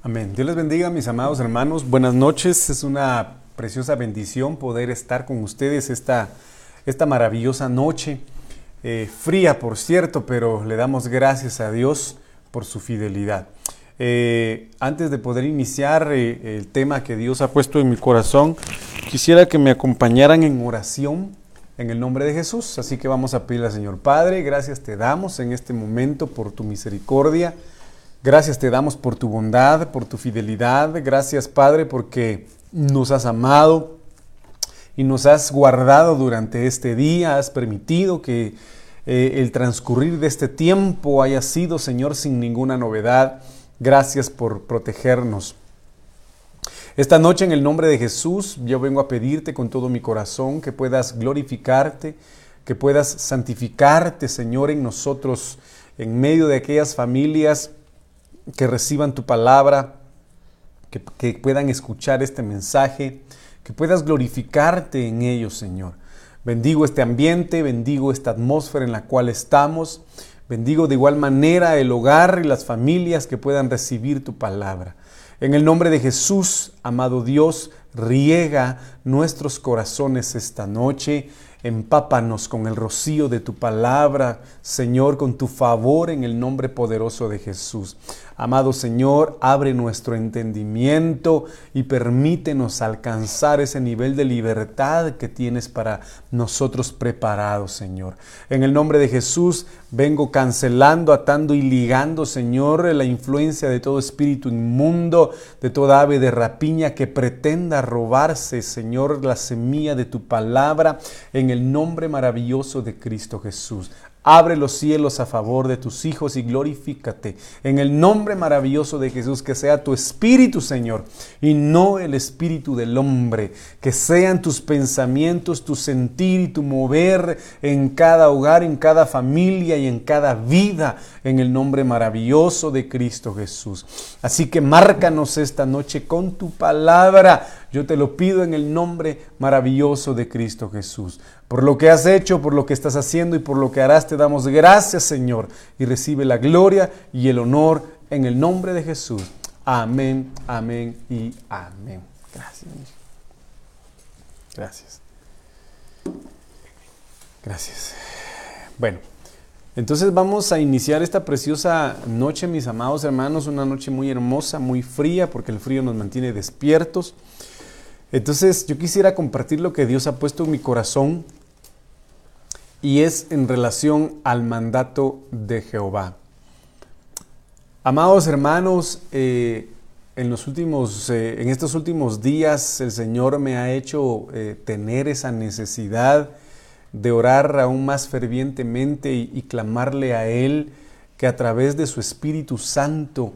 Amén. Dios les bendiga, mis amados hermanos. Buenas noches. Es una preciosa bendición poder estar con ustedes esta, esta maravillosa noche. Eh, fría, por cierto, pero le damos gracias a Dios por su fidelidad. Eh, antes de poder iniciar eh, el tema que Dios ha puesto en mi corazón, quisiera que me acompañaran en oración en el nombre de Jesús. Así que vamos a pedirle al Señor Padre, gracias te damos en este momento por tu misericordia. Gracias te damos por tu bondad, por tu fidelidad. Gracias Padre porque nos has amado y nos has guardado durante este día. Has permitido que eh, el transcurrir de este tiempo haya sido, Señor, sin ninguna novedad. Gracias por protegernos. Esta noche en el nombre de Jesús yo vengo a pedirte con todo mi corazón que puedas glorificarte, que puedas santificarte, Señor, en nosotros, en medio de aquellas familias que reciban tu palabra, que, puedan escuchar este mensaje, que puedas glorificarte en ellos, Señor. Bendigo este ambiente, bendigo esta atmósfera en la cual estamos, bendigo de igual manera el hogar y las familias que puedan recibir tu palabra. En el nombre de Jesús, amado Dios, riega nuestros corazones esta noche Empápanos con el rocío de tu palabra, Señor, con tu favor en el nombre poderoso de Jesús. Amado Señor, abre nuestro entendimiento y permítenos alcanzar ese nivel de libertad que tienes para nosotros preparados, Señor. En el nombre de Jesús, vengo cancelando, atando y ligando, Señor, la influencia de todo espíritu inmundo, de toda ave de rapiña que pretenda robarse, Señor, la semilla de tu palabra. En el nombre maravilloso de Cristo Jesús. Abre los cielos a favor de tus hijos y glorifícate en el nombre maravilloso de Jesús, que sea tu espíritu, Señor, y no el espíritu del hombre, que sean tus pensamientos, tu sentir y tu mover en cada hogar, en cada familia y en cada vida, en el nombre maravilloso de Cristo Jesús. Así que márcanos esta noche con tu palabra. Yo te lo pido en el nombre maravilloso de Cristo Jesús. Por lo que has hecho, por lo que estás haciendo y por lo que harás, te damos gracias, Señor, y recibe la gloria y el honor en el nombre de Jesús. Amén, amén y amén. Gracias. Gracias. Gracias. Bueno, entonces vamos a iniciar esta preciosa noche, mis amados hermanos, una noche muy hermosa, muy fría, porque el frío nos mantiene despiertos. Entonces yo quisiera compartir lo que Dios ha puesto en mi corazón y es en relación al mandato de Jehová. Amados hermanos, eh, en, los últimos, eh, en estos últimos días el Señor me ha hecho eh, tener esa necesidad de orar aún más fervientemente y, clamarle a Él que a través de su Espíritu Santo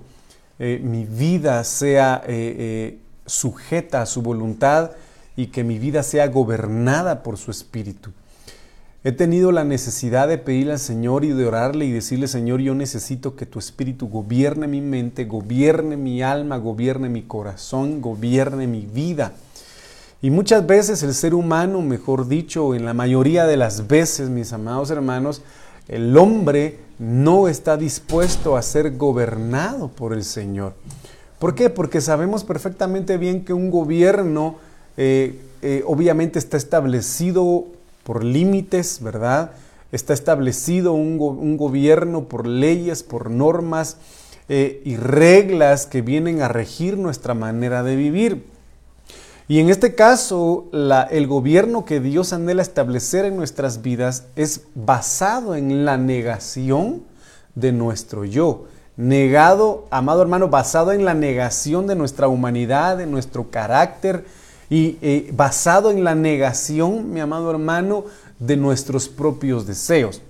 mi vida sea sujeta a su voluntad y que mi vida sea gobernada por su Espíritu. He tenido la necesidad de pedirle al Señor y de orarle y decirle, Señor, yo necesito que tu Espíritu gobierne mi mente, gobierne mi alma, gobierne mi corazón, gobierne mi vida. Y muchas veces el ser humano, mejor dicho, en la mayoría de las veces, mis amados hermanos, el hombre no está dispuesto a ser gobernado por el Señor. ¿Por qué? Porque sabemos perfectamente bien que un gobierno eh, eh, obviamente está establecido por límites, ¿verdad? Está establecido un, gobierno por leyes, por normas eh, y reglas que vienen a regir nuestra manera de vivir. Y en este caso, el gobierno que Dios anhela establecer en nuestras vidas es basado en la negación de nuestro yo. Negado, amado hermano, basado en la negación de nuestra humanidad, de nuestro carácter, y eh, basado en la negación, mi amado hermano, de nuestros propios deseos.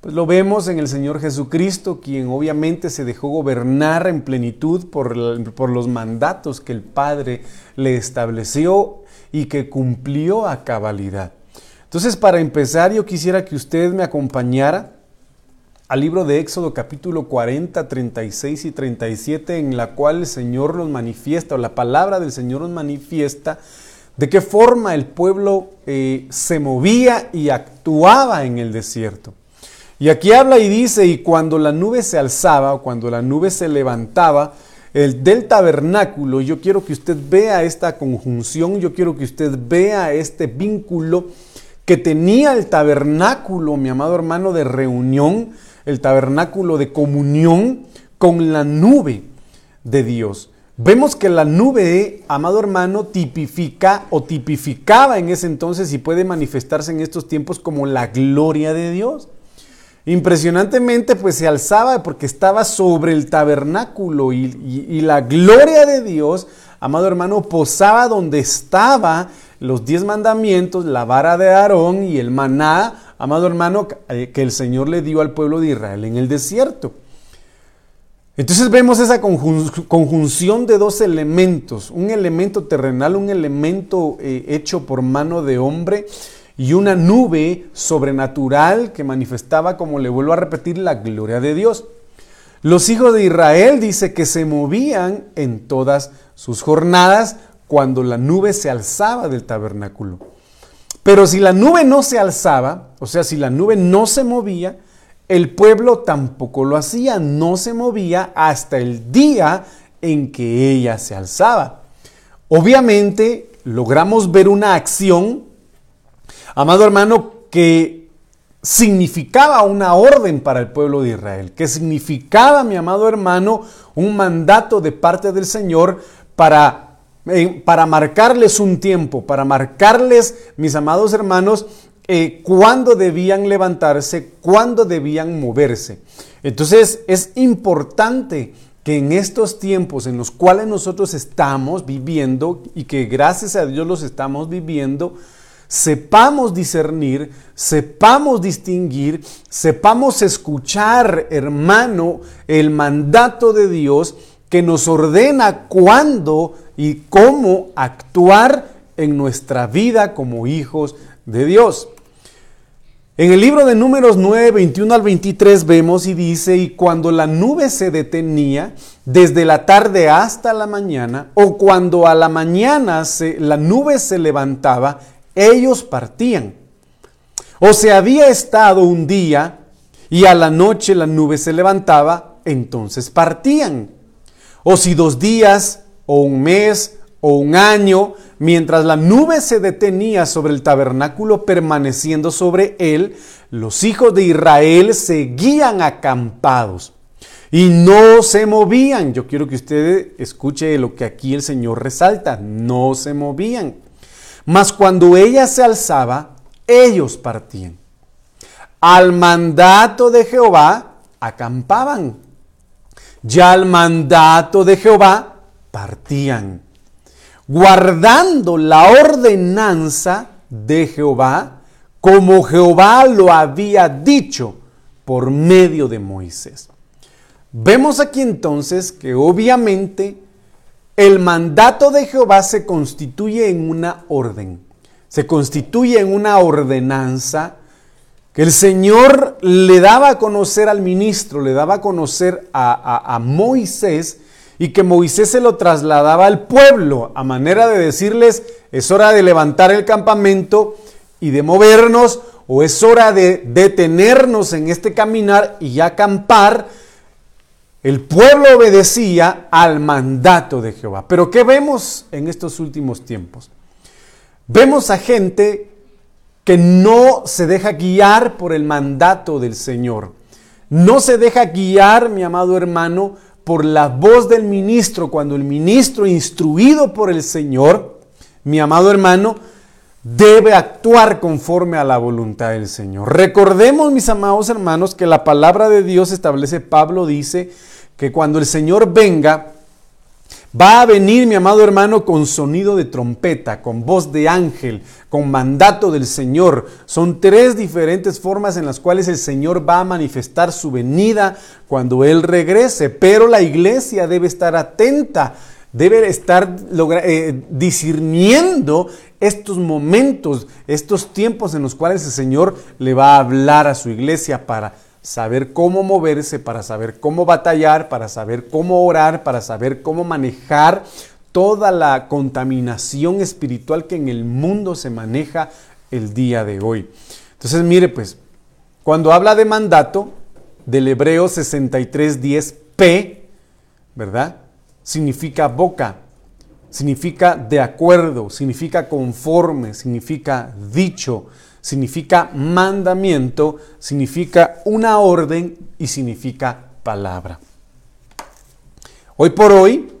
Pues lo vemos en el Señor Jesucristo, quien obviamente se dejó gobernar en plenitud por, por los mandatos que el Padre le estableció y que cumplió a cabalidad. Entonces, para empezar, yo quisiera que usted me acompañara al libro de Éxodo capítulo 40, 36 y 37, en la cual el Señor nos manifiesta, o la palabra del Señor nos manifiesta, de qué forma el pueblo eh, se movía y actuaba en el desierto. Y aquí habla y dice, y cuando la nube se alzaba, o cuando la nube se levantaba, el del tabernáculo, yo quiero que usted vea esta conjunción, yo quiero que usted vea este vínculo que tenía el tabernáculo, mi amado hermano, de reunión, el tabernáculo de comunión con la nube de Dios. Vemos que la nube, amado hermano, tipifica o tipificaba en ese entonces y puede manifestarse en estos tiempos como la gloria de Dios. Impresionantemente, pues se alzaba porque estaba sobre el tabernáculo y, la gloria de Dios, amado hermano, posaba donde estaba los diez mandamientos, la vara de Aarón y el maná, amado hermano, eh, que el Señor le dio al pueblo de Israel en el desierto. Entonces vemos esa conjunción de dos elementos, un elemento terrenal, un elemento eh, hecho por mano de hombre y una nube sobrenatural que manifestaba, como le vuelvo a repetir, la gloria de Dios. Los hijos de Israel dice que se movían en todas sus jornadas cuando la nube se alzaba del tabernáculo. Pero si la nube no se alzaba, o sea, si la nube no se movía, el pueblo tampoco lo hacía, no se movía hasta el día en que ella se alzaba. Obviamente logramos ver una acción amado hermano, que significaba una orden para el pueblo de Israel, que significaba, mi amado hermano, un mandato de parte del Señor para, eh, para marcarles un tiempo, para marcarles, mis amados hermanos, eh, cuándo debían levantarse, cuándo debían moverse. Entonces es importante que en estos tiempos en los cuales nosotros estamos viviendo y que gracias a Dios los estamos viviendo, sepamos discernir, sepamos distinguir, sepamos escuchar, hermano, el mandato de Dios que nos ordena cuándo y cómo actuar en nuestra vida como hijos de Dios. En el libro de números 9, 21 al 23 vemos y dice, y cuando la nube se detenía desde la tarde hasta la mañana, o cuando a la mañana se, la nube se levantaba, ellos partían. O se había estado un día y a la noche la nube se levantaba, entonces partían. O si dos días o un mes o un año, mientras la nube se detenía sobre el tabernáculo permaneciendo sobre él, los hijos de Israel seguían acampados y no se movían. Yo quiero que usted escuche lo que aquí el Señor resalta, no se movían. Mas cuando ella se alzaba, ellos partían. Al mandato de Jehová acampaban. Ya al mandato de Jehová partían. Guardando la ordenanza de Jehová, como Jehová lo había dicho por medio de Moisés. Vemos aquí entonces que obviamente el mandato de Jehová se constituye en una orden, se constituye en una ordenanza que el Señor le daba a conocer al ministro, le daba a conocer a, Moisés y que Moisés se lo trasladaba al pueblo a manera de decirles, es hora de levantar el campamento y de movernos o es hora de detenernos en este caminar y acampar el pueblo obedecía al mandato de Jehová. Pero ¿qué vemos en estos últimos tiempos? Vemos a gente que no se deja guiar por el mandato del Señor. No se deja guiar, mi amado hermano, por la voz del ministro, cuando el ministro, instruido por el Señor, mi amado hermano, debe actuar conforme a la voluntad del Señor. Recordemos, mis amados hermanos, que la palabra de Dios establece, Pablo dice, que cuando el Señor venga, va a venir, mi amado hermano, con sonido de trompeta, con voz de ángel, con mandato del Señor. Son tres diferentes formas en las cuales el Señor va a manifestar su venida cuando Él regrese, pero la iglesia debe estar atenta debe estar eh, discerniendo estos momentos, estos tiempos en los cuales el Señor le va a hablar a su iglesia para saber cómo moverse, para saber cómo batallar, para saber cómo orar, para saber cómo manejar toda la contaminación espiritual que en el mundo se maneja el día de hoy. Entonces, mire pues, cuando habla de mandato del Hebreo 63.10p, ¿verdad? significa boca, significa de acuerdo, significa conforme, significa dicho, significa mandamiento, significa una orden y significa palabra. Hoy por hoy,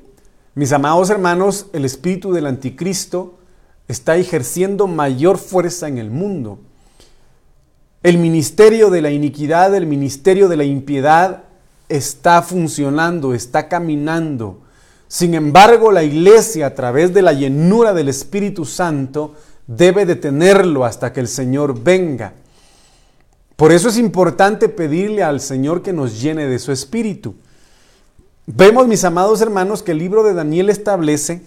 mis amados hermanos, el espíritu del anticristo está ejerciendo mayor fuerza en el mundo. El ministerio de la iniquidad, el ministerio de la impiedad está funcionando, está caminando. Sin embargo, la iglesia a través de la llenura del Espíritu Santo debe detenerlo hasta que el Señor venga. Por eso es importante pedirle al Señor que nos llene de su Espíritu. Vemos, mis amados hermanos, que el libro de Daniel establece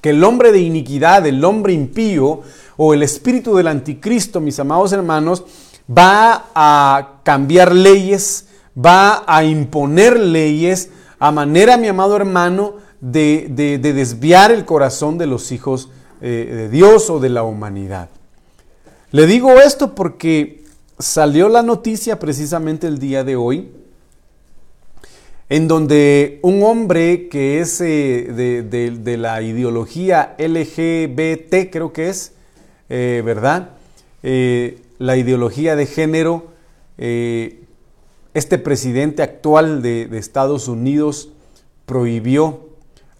que el hombre de iniquidad, el hombre impío o el espíritu del anticristo, mis amados hermanos, va a cambiar leyes, va a imponer leyes a manera, mi amado hermano, de, desviar el corazón de los hijos eh, de Dios o de la humanidad. Le digo esto porque salió la noticia precisamente el día de hoy en donde un hombre que es eh, de, la ideología LGBT, creo que es, eh, ¿verdad? La ideología de género, este presidente actual de, de Estados Unidos prohibió,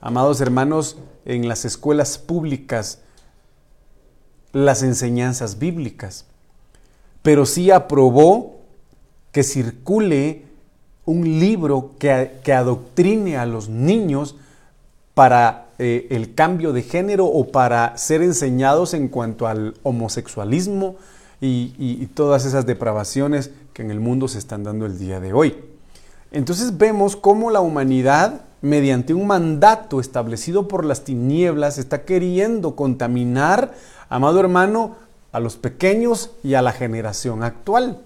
amados hermanos, en las escuelas públicas las enseñanzas bíblicas, pero sí aprobó que circule un libro que, adoctrine a los niños para eh, el cambio de género o para ser enseñados en cuanto al homosexualismo y, y, todas esas depravaciones que en el mundo se están dando el día de hoy. Entonces vemos cómo la humanidad, mediante un mandato establecido por las tinieblas, está queriendo contaminar, amado hermano, a los pequeños y a la generación actual.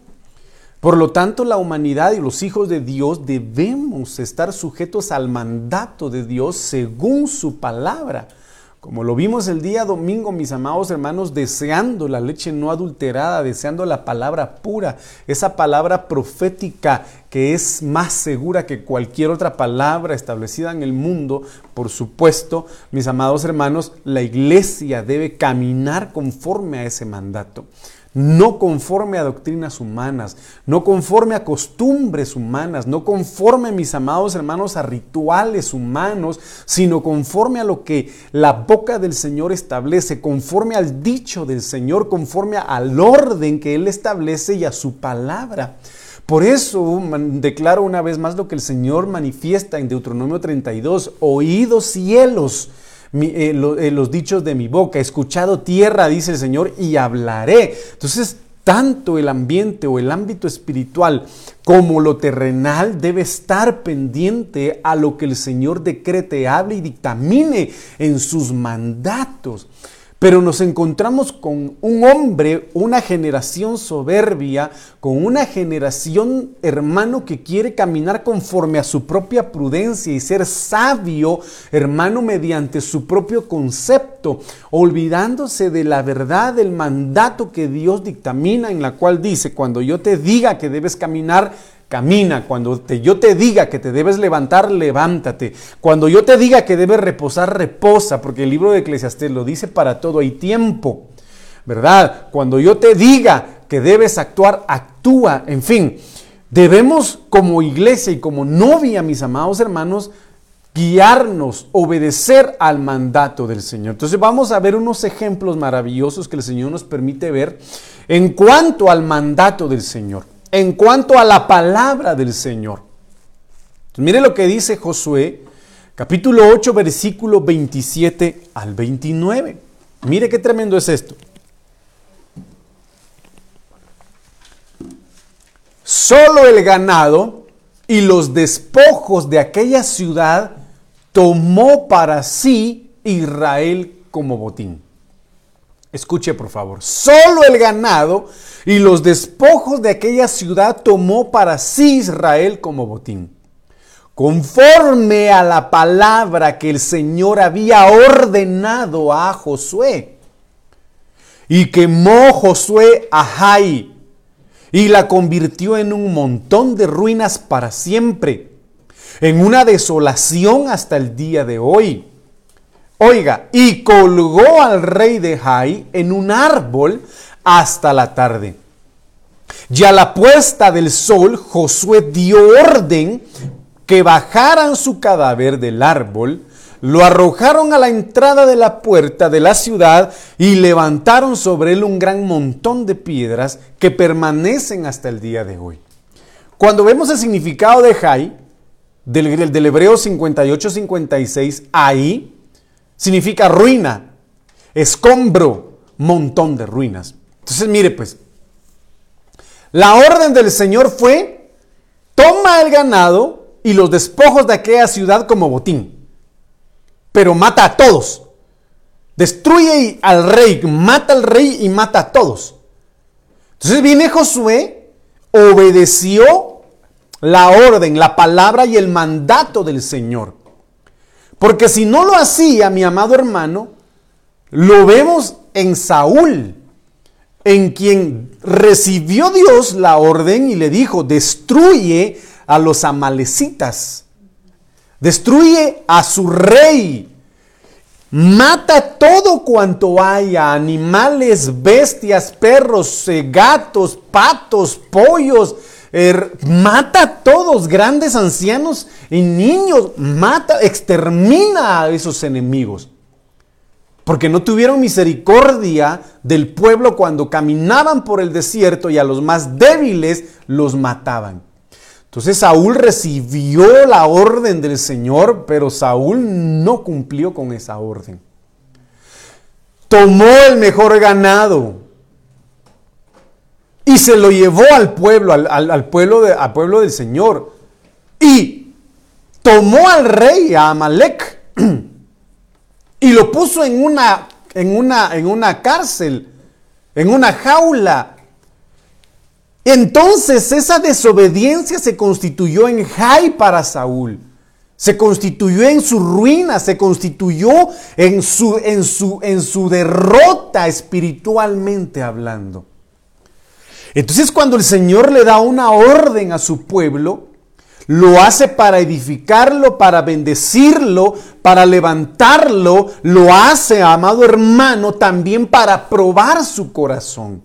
Por lo tanto, la humanidad y los hijos de Dios debemos estar sujetos al mandato de Dios según su palabra. Como lo vimos el día domingo, mis amados hermanos, deseando la leche no adulterada, deseando la palabra pura, esa palabra profética que es más segura que cualquier otra palabra establecida en el mundo, por supuesto, mis amados hermanos, la iglesia debe caminar conforme a ese mandato no conforme a doctrinas humanas, no conforme a costumbres humanas, no conforme, mis amados hermanos, a rituales humanos, sino conforme a lo que la boca del Señor establece, conforme al dicho del Señor, conforme al orden que Él establece y a su palabra. Por eso declaro una vez más lo que el Señor manifiesta en Deuteronomio 32, oídos cielos eh, eh, los dichos de mi boca, escuchado tierra, dice el Señor, y hablaré. Entonces, tanto el ambiente o el ámbito espiritual como lo terrenal debe estar pendiente a lo que el Señor decrete, hable y dictamine en sus mandatos. Pero nos encontramos con un hombre, una generación soberbia, con una generación hermano que quiere caminar conforme a su propia prudencia y ser sabio, hermano, mediante su propio concepto, olvidándose de la verdad del mandato que Dios dictamina, en la cual dice, cuando yo te diga que debes caminar, Camina. Cuando yo te diga que te debes levantar, levántate. Cuando yo te diga que debes reposar, reposa, porque el libro de Eclesiastés lo dice para todo hay tiempo. ¿Verdad? Cuando yo te diga que debes actuar, actúa. En fin, debemos como iglesia y como novia, mis amados hermanos, guiarnos, obedecer al mandato del Señor. Entonces vamos a ver unos ejemplos maravillosos que el Señor nos permite ver en cuanto al mandato del Señor en cuanto a la palabra del Señor. mire lo que dice Josué, capítulo 8, versículo 27 al 29. Mire qué tremendo es esto. Solo el ganado y los despojos de aquella ciudad tomó para sí Israel como botín. Escuche por favor, solo el ganado y los despojos de aquella ciudad tomó para sí Israel como botín. Conforme a la palabra que el Señor había ordenado a Josué. Y quemó Josué a Jai y la convirtió en un montón de ruinas para siempre. en una desolación hasta el día de hoy. Oiga, y colgó al rey de Jai en un árbol hasta la tarde. Y a la puesta del sol, Josué dio orden que bajaran su cadáver del árbol, lo arrojaron a la entrada de la puerta de la ciudad y levantaron sobre él un gran montón de piedras que permanecen hasta el día de hoy. Cuando vemos el significado de Jai, del, hebreo 58-56, ahí significa ruina, escombro, montón de ruinas. Entonces, mire pues, la orden del Señor fue, toma el ganado y los despojos de aquella ciudad como botín, pero mata a todos. Destruye al rey, mata al rey y mata a todos. Entonces viene Josué, obedeció la orden, la palabra y el mandato del Señor. Porque si no lo hacía, mi amado hermano, lo vemos en Saúl, en quien recibió Dios la orden y le dijo, destruye a los amalecitas, destruye a su rey, mata todo cuanto haya, animales, bestias, perros, eh, gatos, patos, pollos, Er, mata a todos, grandes, ancianos y niños, mata, extermina a esos enemigos. Porque no tuvieron misericordia del pueblo cuando caminaban por el desierto y a los más débiles los mataban. Entonces Saúl recibió la orden del Señor, pero Saúl no cumplió con esa orden. Tomó el mejor ganado, y se lo llevó al pueblo, al, pueblo, al pueblo del Señor. Y tomó al rey, a Amalek, y lo puso en una, en una, en una cárcel, en una jaula. Entonces esa desobediencia se constituyó en Jai para Saúl. Se constituyó en su ruina, se constituyó en su, en su, en su derrota espiritualmente hablando. Entonces cuando el Señor le da una orden a su pueblo, lo hace para edificarlo, para bendecirlo, para levantarlo, lo hace, amado hermano, también para probar su corazón.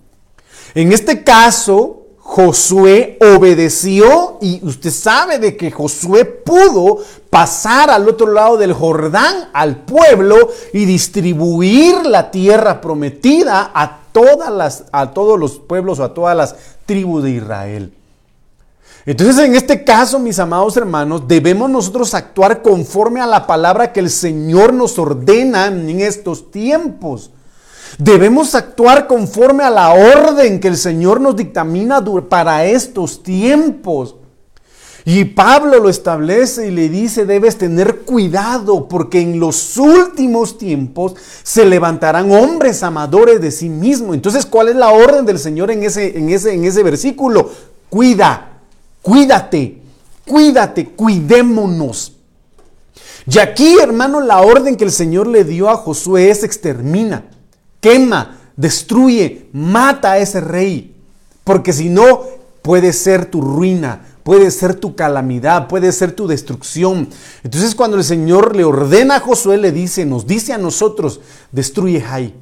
En este caso, Josué obedeció y usted sabe de que Josué pudo pasar al otro lado del Jordán al pueblo y distribuir la tierra prometida a todas las, a todos los pueblos o a todas las tribus de Israel. Entonces, en este caso, mis amados hermanos, debemos nosotros actuar conforme a la palabra que el Señor nos ordena en estos tiempos. Debemos actuar conforme a la orden que el Señor nos dictamina para estos tiempos. Y Pablo lo establece y le dice, debes tener cuidado porque en los últimos tiempos se levantarán hombres amadores de sí mismos. Entonces, ¿cuál es la orden del Señor en ese, en ese, en ese versículo? Cuida, cuídate, cuídate, cuidémonos. Y aquí, hermano, la orden que el Señor le dio a Josué es extermina, quema, destruye, mata a ese rey. Porque si no, puede ser tu ruina, puede ser tu calamidad, puede ser tu destrucción. Entonces cuando el Señor le ordena a Josué, le dice, nos dice a nosotros, destruye Jai.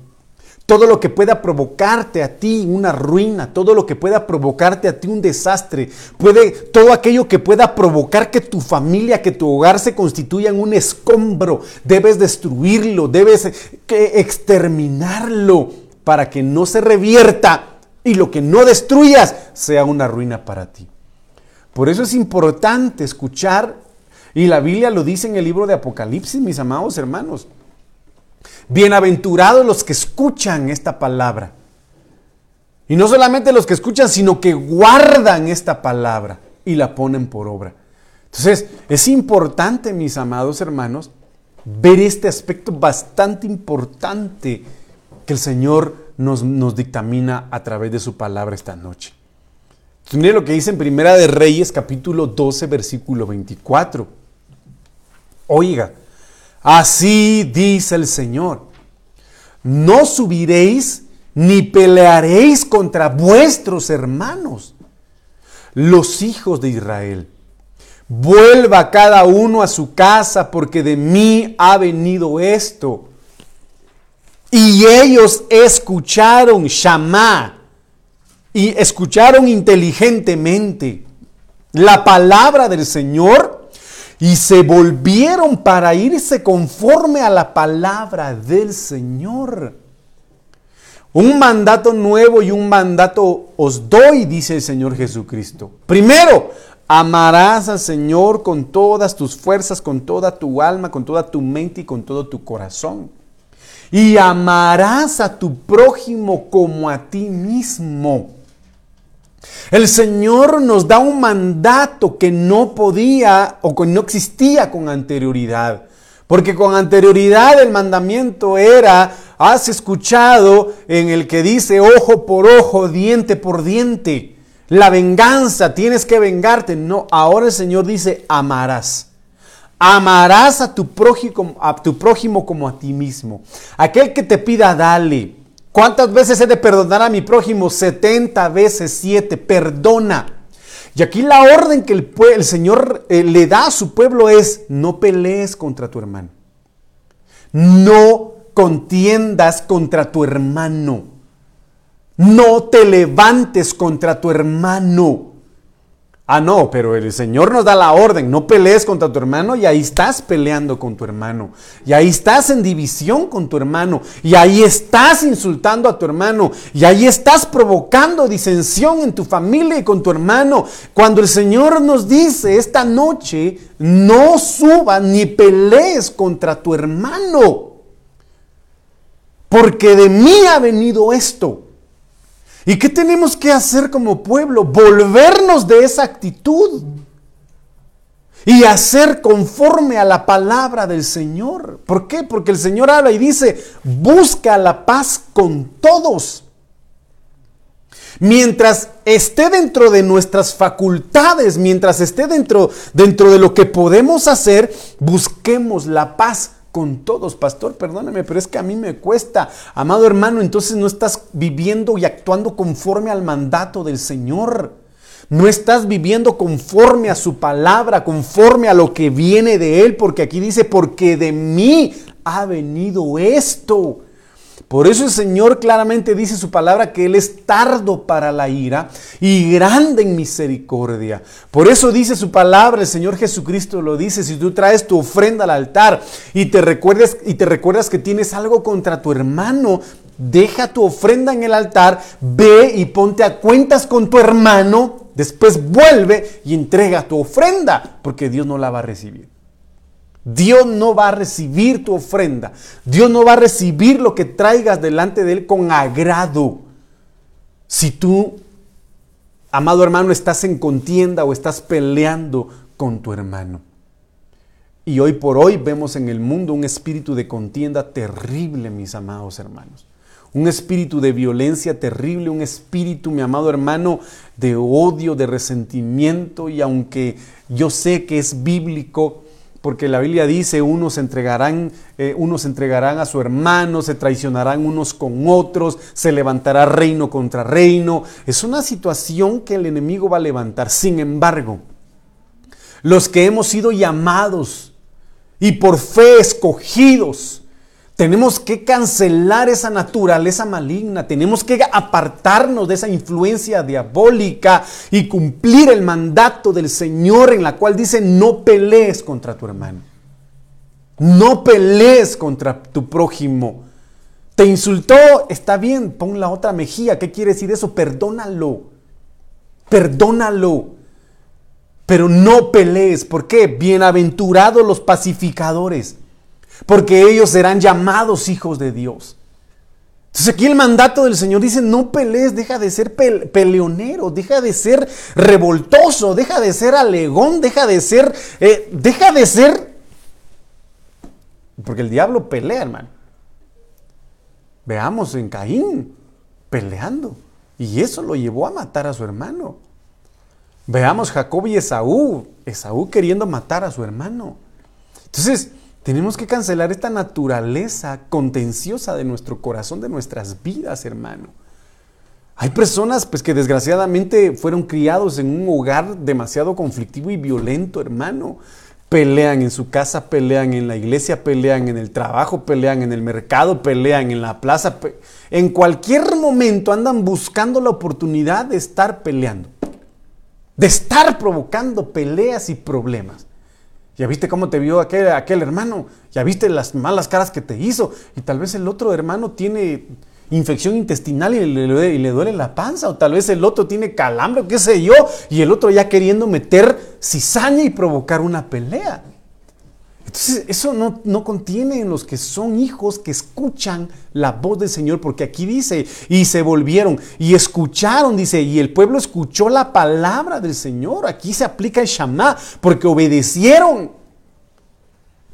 Todo lo que pueda provocarte a ti una ruina, todo lo que pueda provocarte a ti un desastre, puede todo aquello que pueda provocar que tu familia, que tu hogar se constituyan un escombro, debes destruirlo, debes exterminarlo para que no se revierta y lo que no destruyas sea una ruina para ti. Por eso es importante escuchar, y la Biblia lo dice en el libro de Apocalipsis, mis amados hermanos. Bienaventurados los que escuchan esta palabra. Y no solamente los que escuchan, sino que guardan esta palabra y la ponen por obra. Entonces, es importante, mis amados hermanos, ver este aspecto bastante importante que el Señor nos, nos dictamina a través de su palabra esta noche. Mire lo que dice en Primera de Reyes, capítulo 12, versículo 24. Oiga, así dice el Señor, no subiréis ni pelearéis contra vuestros hermanos, los hijos de Israel, Vuelva cada uno a su casa porque de mí ha venido esto. Y ellos escucharon Shamá y escucharon inteligentemente la palabra del Señor y se volvieron para irse conforme a la palabra del Señor. Un mandato nuevo y un mandato os doy, dice el Señor Jesucristo. Primero, amarás al Señor con todas tus fuerzas, con toda tu alma, con toda tu mente y con todo tu corazón. Y amarás a tu prójimo como a ti mismo. El Señor nos da un mandato que no podía o que no existía con anterioridad. Porque con anterioridad el mandamiento era, has escuchado en el que dice ojo por ojo, diente por diente. La venganza, tienes que vengarte. No, ahora el Señor dice, amarás. Amarás a tu prójimo, a tu prójimo como a ti mismo. Aquel que te pida, dale. ¿Cuántas veces he de perdonar a mi prójimo? 70 veces 7. Perdona. Y aquí la orden que el, Señor eh, le da a su pueblo es, no pelees contra tu hermano. No contiendas contra tu hermano. No te levantes contra tu hermano. Ah, no, pero el Señor nos da la orden, no pelees contra tu hermano y ahí estás peleando con tu hermano. Y ahí estás en división con tu hermano. Y ahí estás insultando a tu hermano. Y ahí estás provocando disensión en tu familia y con tu hermano. Cuando el Señor nos dice esta noche, no subas ni pelees contra tu hermano. Porque de mí ha venido esto. ¿Y qué tenemos que hacer como pueblo? Volvernos de esa actitud y hacer conforme a la palabra del Señor. ¿Por qué? Porque el Señor habla y dice, busca la paz con todos. Mientras esté dentro de nuestras facultades, mientras esté dentro, dentro de lo que podemos hacer, busquemos la paz con todos, pastor, perdóname, pero es que a mí me cuesta. Amado hermano, entonces no estás viviendo y actuando conforme al mandato del Señor. No estás viviendo conforme a su palabra, conforme a lo que viene de Él, porque aquí dice, porque de mí ha venido esto. Por eso el Señor claramente dice su palabra que Él es tardo para la ira y grande en misericordia. Por eso dice su palabra, el Señor Jesucristo lo dice, si tú traes tu ofrenda al altar y te recuerdas, y te recuerdas que tienes algo contra tu hermano, deja tu ofrenda en el altar, ve y ponte a cuentas con tu hermano, después vuelve y entrega tu ofrenda, porque Dios no la va a recibir. Dios no va a recibir tu ofrenda. Dios no va a recibir lo que traigas delante de Él con agrado. Si tú, amado hermano, estás en contienda o estás peleando con tu hermano. Y hoy por hoy vemos en el mundo un espíritu de contienda terrible, mis amados hermanos. Un espíritu de violencia terrible, un espíritu, mi amado hermano, de odio, de resentimiento. Y aunque yo sé que es bíblico, porque la Biblia dice, unos entregarán, eh, unos entregarán a su hermano, se traicionarán unos con otros, se levantará reino contra reino. Es una situación que el enemigo va a levantar. Sin embargo, los que hemos sido llamados y por fe escogidos, tenemos que cancelar esa naturaleza maligna, tenemos que apartarnos de esa influencia diabólica y cumplir el mandato del Señor en la cual dice no pelees contra tu hermano. No pelees contra tu prójimo. Te insultó, está bien, pon la otra mejilla. ¿Qué quiere decir eso? Perdónalo. Perdónalo. Pero no pelees. ¿Por qué? Bienaventurados los pacificadores porque ellos serán llamados hijos de Dios. Entonces aquí el mandato del Señor dice, no pelees, deja de ser peleonero, deja de ser revoltoso, deja de ser alegón, deja de ser, eh, deja de ser, porque el diablo pelea, hermano. Veamos en Caín peleando, y eso lo llevó a matar a su hermano. Veamos Jacob y Esaú, Esaú queriendo matar a su hermano. Entonces, tenemos que cancelar esta naturaleza contenciosa de nuestro corazón, de nuestras vidas, hermano. Hay personas pues que desgraciadamente fueron criados en un hogar demasiado conflictivo y violento, hermano. Pelean en su casa, pelean en la iglesia, pelean en el trabajo, pelean en el mercado, pelean en la plaza. En cualquier momento andan buscando la oportunidad de estar peleando, de estar provocando peleas y problemas. Ya viste cómo te vio aquel, aquel hermano, ya viste las malas caras que te hizo. Y tal vez el otro hermano tiene infección intestinal y le, y le, duele la panza, o tal vez el otro tiene calambre, o qué sé yo, y el otro ya queriendo meter cizaña y provocar una pelea. Entonces, eso no, no, contiene en los que son hijos que escuchan la voz del Señor, porque aquí dice, y se volvieron, y escucharon, dice, y el pueblo escuchó la palabra del Señor. Aquí se aplica el Shama, porque obedecieron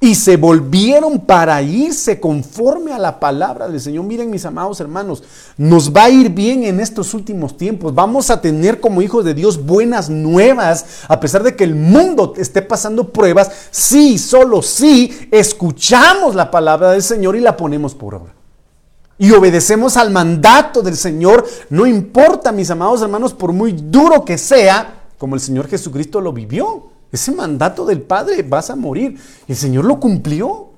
y se volvieron para irse conforme a la palabra del Señor. Miren mis amados hermanos, nos va a ir bien en estos últimos tiempos. Vamos a tener como hijos de Dios buenas nuevas, a pesar de que el mundo esté pasando pruebas. Sí, solo sí, escuchamos la palabra del Señor y la ponemos por obra. Y obedecemos al mandato del Señor, no importa, mis amados hermanos, por muy duro que sea, como el Señor Jesucristo lo vivió. Ese mandato del Padre, vas a morir. El Señor lo cumplió.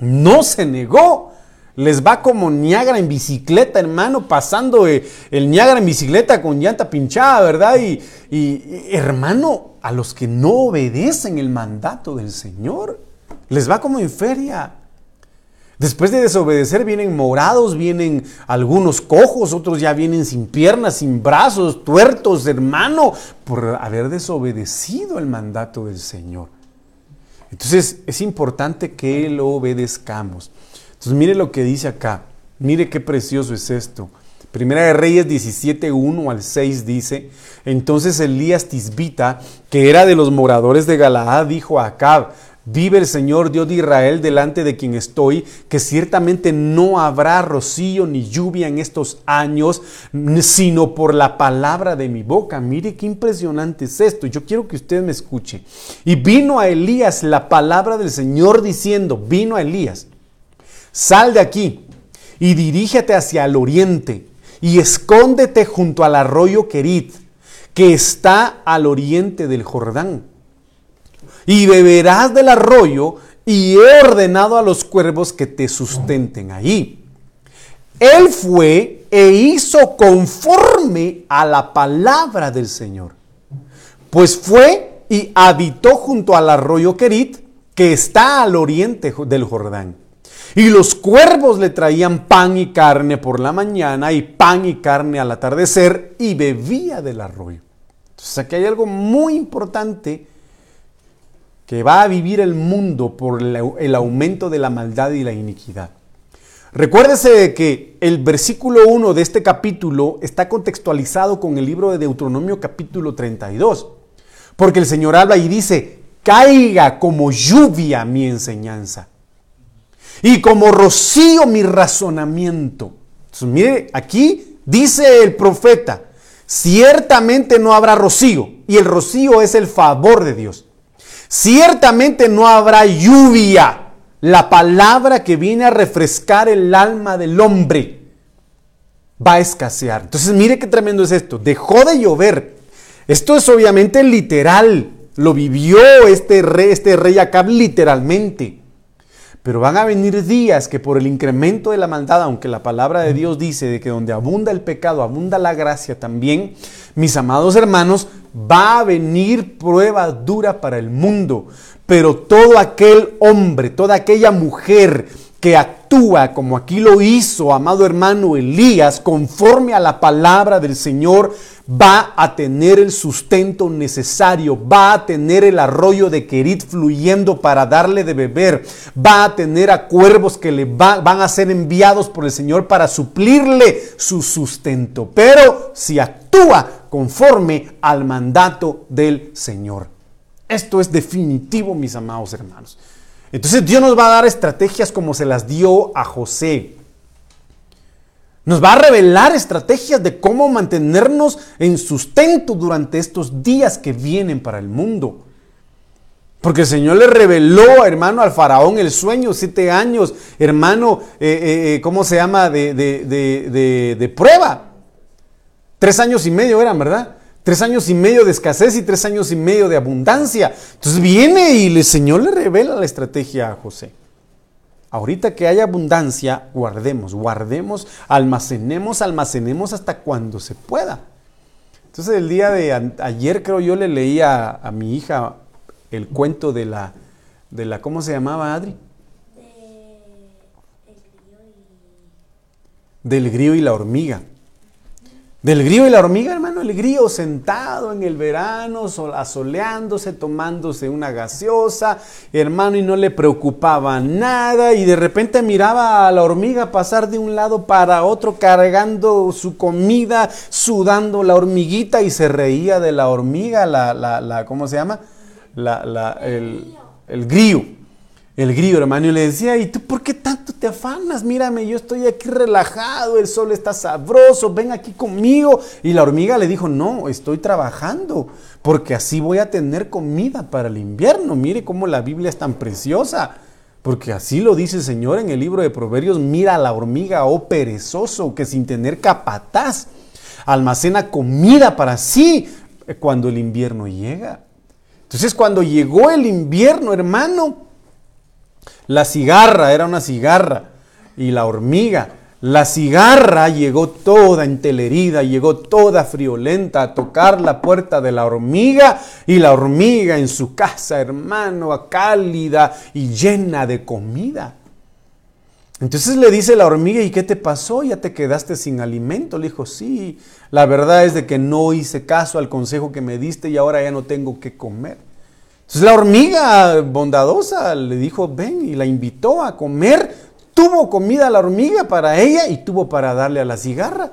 No se negó. Les va como Niágara en bicicleta, hermano, pasando eh, el Niágara en bicicleta con llanta pinchada, ¿verdad? Y, hermano, a los que no obedecen el mandato del Señor, les va como en feria. Después de desobedecer vienen morados, vienen algunos cojos, otros ya vienen sin piernas, sin brazos, tuertos, hermano, por haber desobedecido el mandato del Señor. Entonces es importante que lo obedezcamos. Entonces mire lo que dice acá, mire qué precioso es esto. Primera de Reyes 17, 1 al 6 dice, entonces Elías Tisbita, que era de los moradores de Galaad, dijo a Acab, Vive el Señor Dios de Israel delante de quien estoy, que ciertamente no habrá rocío ni lluvia en estos años, sino por la palabra de mi boca. Mire qué impresionante es esto. Yo quiero que usted me escuche. Y vino a Elías la palabra del Señor diciendo, vino a Elías, sal de aquí y dirígete hacia el oriente y escóndete junto al arroyo Kerit, que está al oriente del Jordán y beberás del arroyo y he ordenado a los cuervos que te sustenten allí. Él fue e hizo conforme a la palabra del Señor. Pues fue y habitó junto al arroyo Kerit, que está al oriente del Jordán. Y los cuervos le traían pan y carne por la mañana y pan y carne al atardecer y bebía del arroyo. Entonces aquí hay algo muy importante que va a vivir el mundo por el aumento de la maldad y la iniquidad. Recuérdese que el versículo 1 de este capítulo está contextualizado con el libro de Deuteronomio capítulo 32, porque el Señor habla y dice, caiga como lluvia mi enseñanza y como rocío mi razonamiento. Mire, aquí dice el profeta, ciertamente no habrá rocío, y el rocío es el favor de Dios. Ciertamente no habrá lluvia, la palabra que viene a refrescar el alma del hombre va a escasear. Entonces mire qué tremendo es esto. Dejó de llover. Esto es obviamente literal. Lo vivió este rey, este rey Acab literalmente. Pero van a venir días que por el incremento de la maldad, aunque la palabra de Dios dice de que donde abunda el pecado, abunda la gracia también, mis amados hermanos, va a venir prueba dura para el mundo. Pero todo aquel hombre, toda aquella mujer que actúa como aquí lo hizo, amado hermano Elías, conforme a la palabra del Señor, va a tener el sustento necesario, va a tener el arroyo de Kerit fluyendo para darle de beber, va a tener a cuervos que le van a ser enviados por el Señor para suplirle su sustento. Pero si actúa conforme al mandato del Señor. Esto es definitivo, mis amados hermanos. Entonces Dios nos va a dar estrategias como se las dio a José. Nos va a revelar estrategias de cómo mantenernos en sustento durante estos días que vienen para el mundo. Porque el Señor le reveló, hermano, al faraón el sueño, siete años, hermano, eh, eh, eh, ¿cómo se llama? De, de, de, de prueba. Tres años y medio eran, ¿verdad? Tres años y medio de escasez y tres años y medio de abundancia. Entonces viene y el Señor le revela la estrategia a José. Ahorita que hay abundancia, guardemos, guardemos, almacenemos, almacenemos hasta cuando se pueda. Entonces el día de ayer creo yo le leía a, mi hija el cuento de la, de la, ¿cómo se llamaba Adri? Del grillo y la hormiga. Del grillo y la hormiga, hermano, el grillo sentado en el verano, asoleándose, tomándose una gaseosa, hermano, y no le preocupaba nada, y de repente miraba a la hormiga pasar de un lado para otro, cargando su comida, sudando la hormiguita, y se reía de la hormiga, la, la, la ¿cómo se llama? La, el, el grillo el grillo, hermano, le decía, ¿y tú por qué tanto te afanas? Mírame, yo estoy aquí relajado, el sol está sabroso, ven aquí conmigo. Y la hormiga le dijo, no, estoy trabajando, porque así voy a tener comida para el invierno. Mire cómo la Biblia es tan preciosa. Porque así lo dice el Señor en el libro de Proverbios, mira a la hormiga, oh perezoso, que sin tener capataz, almacena comida para sí cuando el invierno llega. Entonces cuando llegó el invierno, hermano, la cigarra era una cigarra y la hormiga. La cigarra llegó toda entelerida, llegó toda friolenta a tocar la puerta de la hormiga y la hormiga en su casa, hermano, cálida y llena de comida. Entonces le dice la hormiga, ¿y qué te pasó? ¿Ya te quedaste sin alimento? Le dijo, sí, la verdad es de que no hice caso al consejo que me diste y ahora ya no tengo que comer. Entonces la hormiga bondadosa le dijo, ven, y la invitó a comer. Tuvo comida la hormiga para ella y tuvo para darle a la cigarra.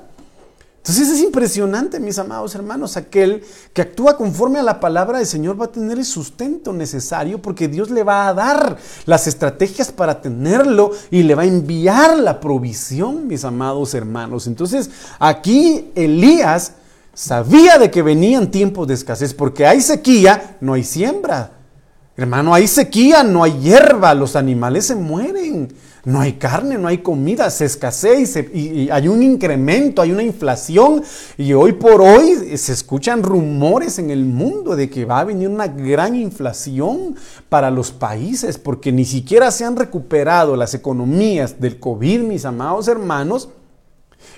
Entonces es impresionante, mis amados hermanos, aquel que actúa conforme a la palabra del Señor va a tener el sustento necesario porque Dios le va a dar las estrategias para tenerlo y le va a enviar la provisión, mis amados hermanos. Entonces aquí Elías sabía de que venían tiempos de escasez, porque hay sequía, no hay siembra. Hermano, hay sequía, no hay hierba, los animales se mueren, no hay carne, no hay comida, se escasea y, hay un incremento, hay una inflación y hoy por hoy se escuchan rumores en el mundo de que va a venir una gran inflación para los países porque ni siquiera se han recuperado las economías del COVID, mis amados hermanos,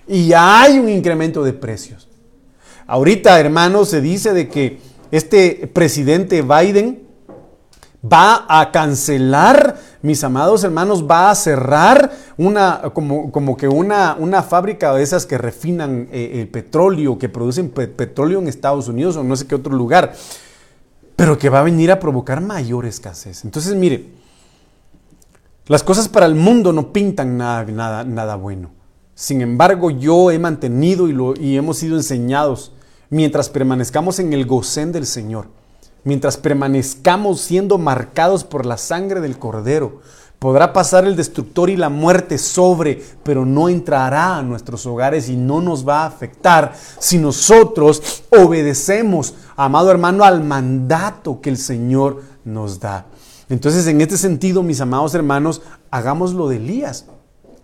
y ya hay un incremento de precios. Ahorita, hermanos, se dice de que este presidente Biden va a cancelar, mis amados hermanos, va a cerrar una, como, como que una, una, fábrica de esas que refinan eh, el petróleo, que producen petróleo en Estados Unidos o no sé qué otro lugar, pero que va a venir a provocar mayor escasez. Entonces, mire, las cosas para el mundo no pintan nada, nada, nada bueno. Sin embargo, yo he mantenido y, hemos sido enseñados mientras permanezcamos en el gocén del Señor, mientras permanezcamos siendo marcados por la sangre del Cordero, podrá pasar el destructor y la muerte sobre, pero no entrará a nuestros hogares y no nos va a afectar si nosotros obedecemos, amado hermano, al mandato que el Señor nos da. Entonces, en este sentido, mis amados hermanos, hagamos lo de Elías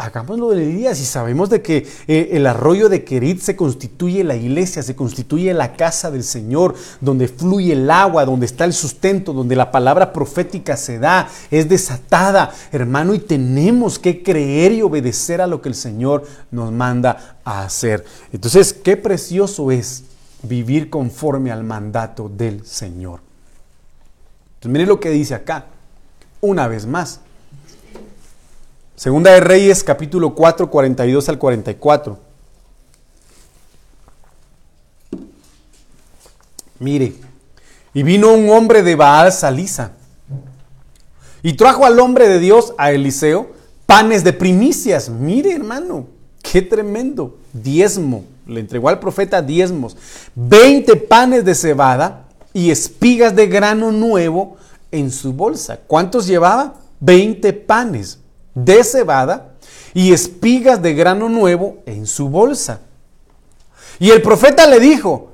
hagámoslo de Elías y sabemos de que eh, el arroyo de Querit se constituye la iglesia, se constituye la casa del Señor, donde fluye el agua, donde está el sustento, donde la palabra profética se da, es desatada, hermano, y tenemos que creer y obedecer a lo que el Señor nos manda a hacer. Entonces, qué precioso es vivir conforme al mandato del Señor. Entonces, mire lo que dice acá, una vez más. Segunda de Reyes, capítulo 4, 42 al 44. Mire, y vino un hombre de Baal Salisa y trajo al hombre de Dios, a Eliseo, panes de primicias. Mire, hermano, qué tremendo. Diezmo. Le entregó al profeta diezmos. Veinte panes de cebada y espigas de grano nuevo en su bolsa. ¿Cuántos llevaba? Veinte panes de cebada y espigas de grano nuevo en su bolsa. Y el profeta le dijo,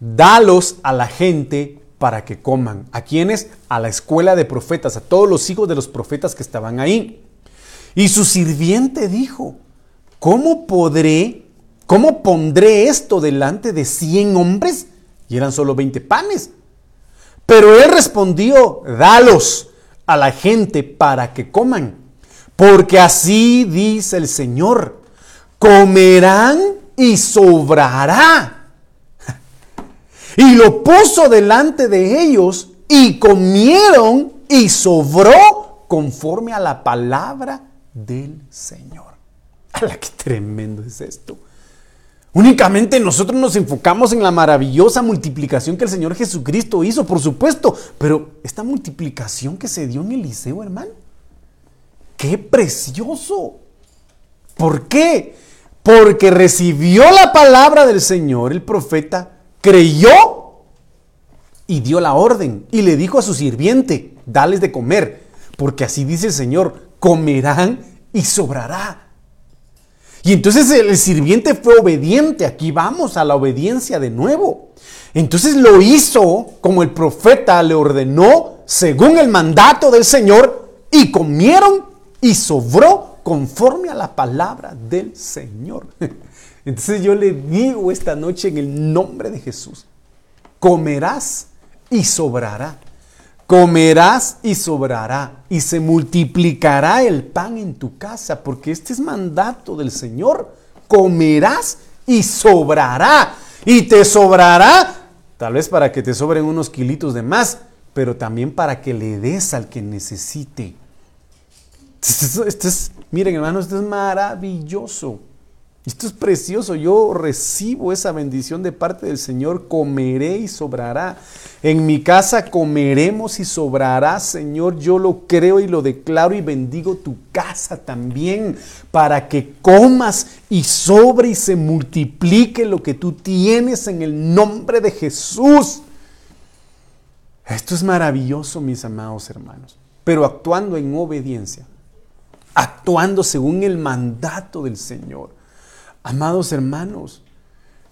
dalos a la gente para que coman. ¿A quienes? A la escuela de profetas, a todos los hijos de los profetas que estaban ahí. Y su sirviente dijo, ¿cómo podré ¿cómo pondré esto delante de cien hombres? Y eran solo veinte panes. Pero él respondió, dalos a la gente para que coman, porque así dice el Señor, comerán y sobrará. Y lo puso delante de ellos y comieron y sobró conforme a la palabra del Señor. ¡Hala, qué tremendo es esto! Únicamente nosotros nos enfocamos en la maravillosa multiplicación que el Señor Jesucristo hizo, por supuesto, pero esta multiplicación que se dio en Eliseo, hermano, qué precioso. ¿Por qué? Porque recibió la palabra del Señor, el profeta, creyó y dio la orden y le dijo a su sirviente, dales de comer, porque así dice el Señor, comerán y sobrará. Y entonces el sirviente fue obediente, aquí vamos a la obediencia de nuevo. Entonces lo hizo como el profeta le ordenó, según el mandato del Señor, y comieron y sobró conforme a la palabra del Señor. Entonces yo le digo esta noche en el nombre de Jesús, comerás y sobrará. Comerás y sobrará y se multiplicará el pan en tu casa, porque este es mandato del Señor. Comerás y sobrará. Y te sobrará, tal vez para que te sobren unos kilitos de más, pero también para que le des al que necesite. Esto es, miren hermanos, esto es maravilloso. Esto es precioso, yo recibo esa bendición de parte del Señor, comeré y sobrará. En mi casa comeremos y sobrará, Señor, yo lo creo y lo declaro y bendigo tu casa también, para que comas y sobre y se multiplique lo que tú tienes en el nombre de Jesús. Esto es maravilloso, mis amados hermanos, pero actuando en obediencia, actuando según el mandato del Señor. Amados hermanos,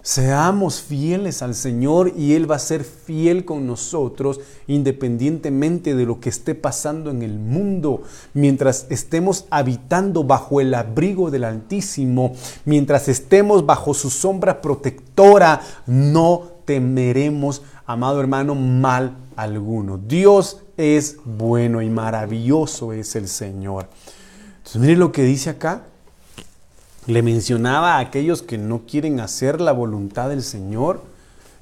seamos fieles al Señor y Él va a ser fiel con nosotros independientemente de lo que esté pasando en el mundo. Mientras estemos habitando bajo el abrigo del Altísimo, mientras estemos bajo su sombra protectora, no temeremos, amado hermano, mal alguno. Dios es bueno y maravilloso es el Señor. Entonces, mire lo que dice acá. Le mencionaba a aquellos que no quieren hacer la voluntad del Señor,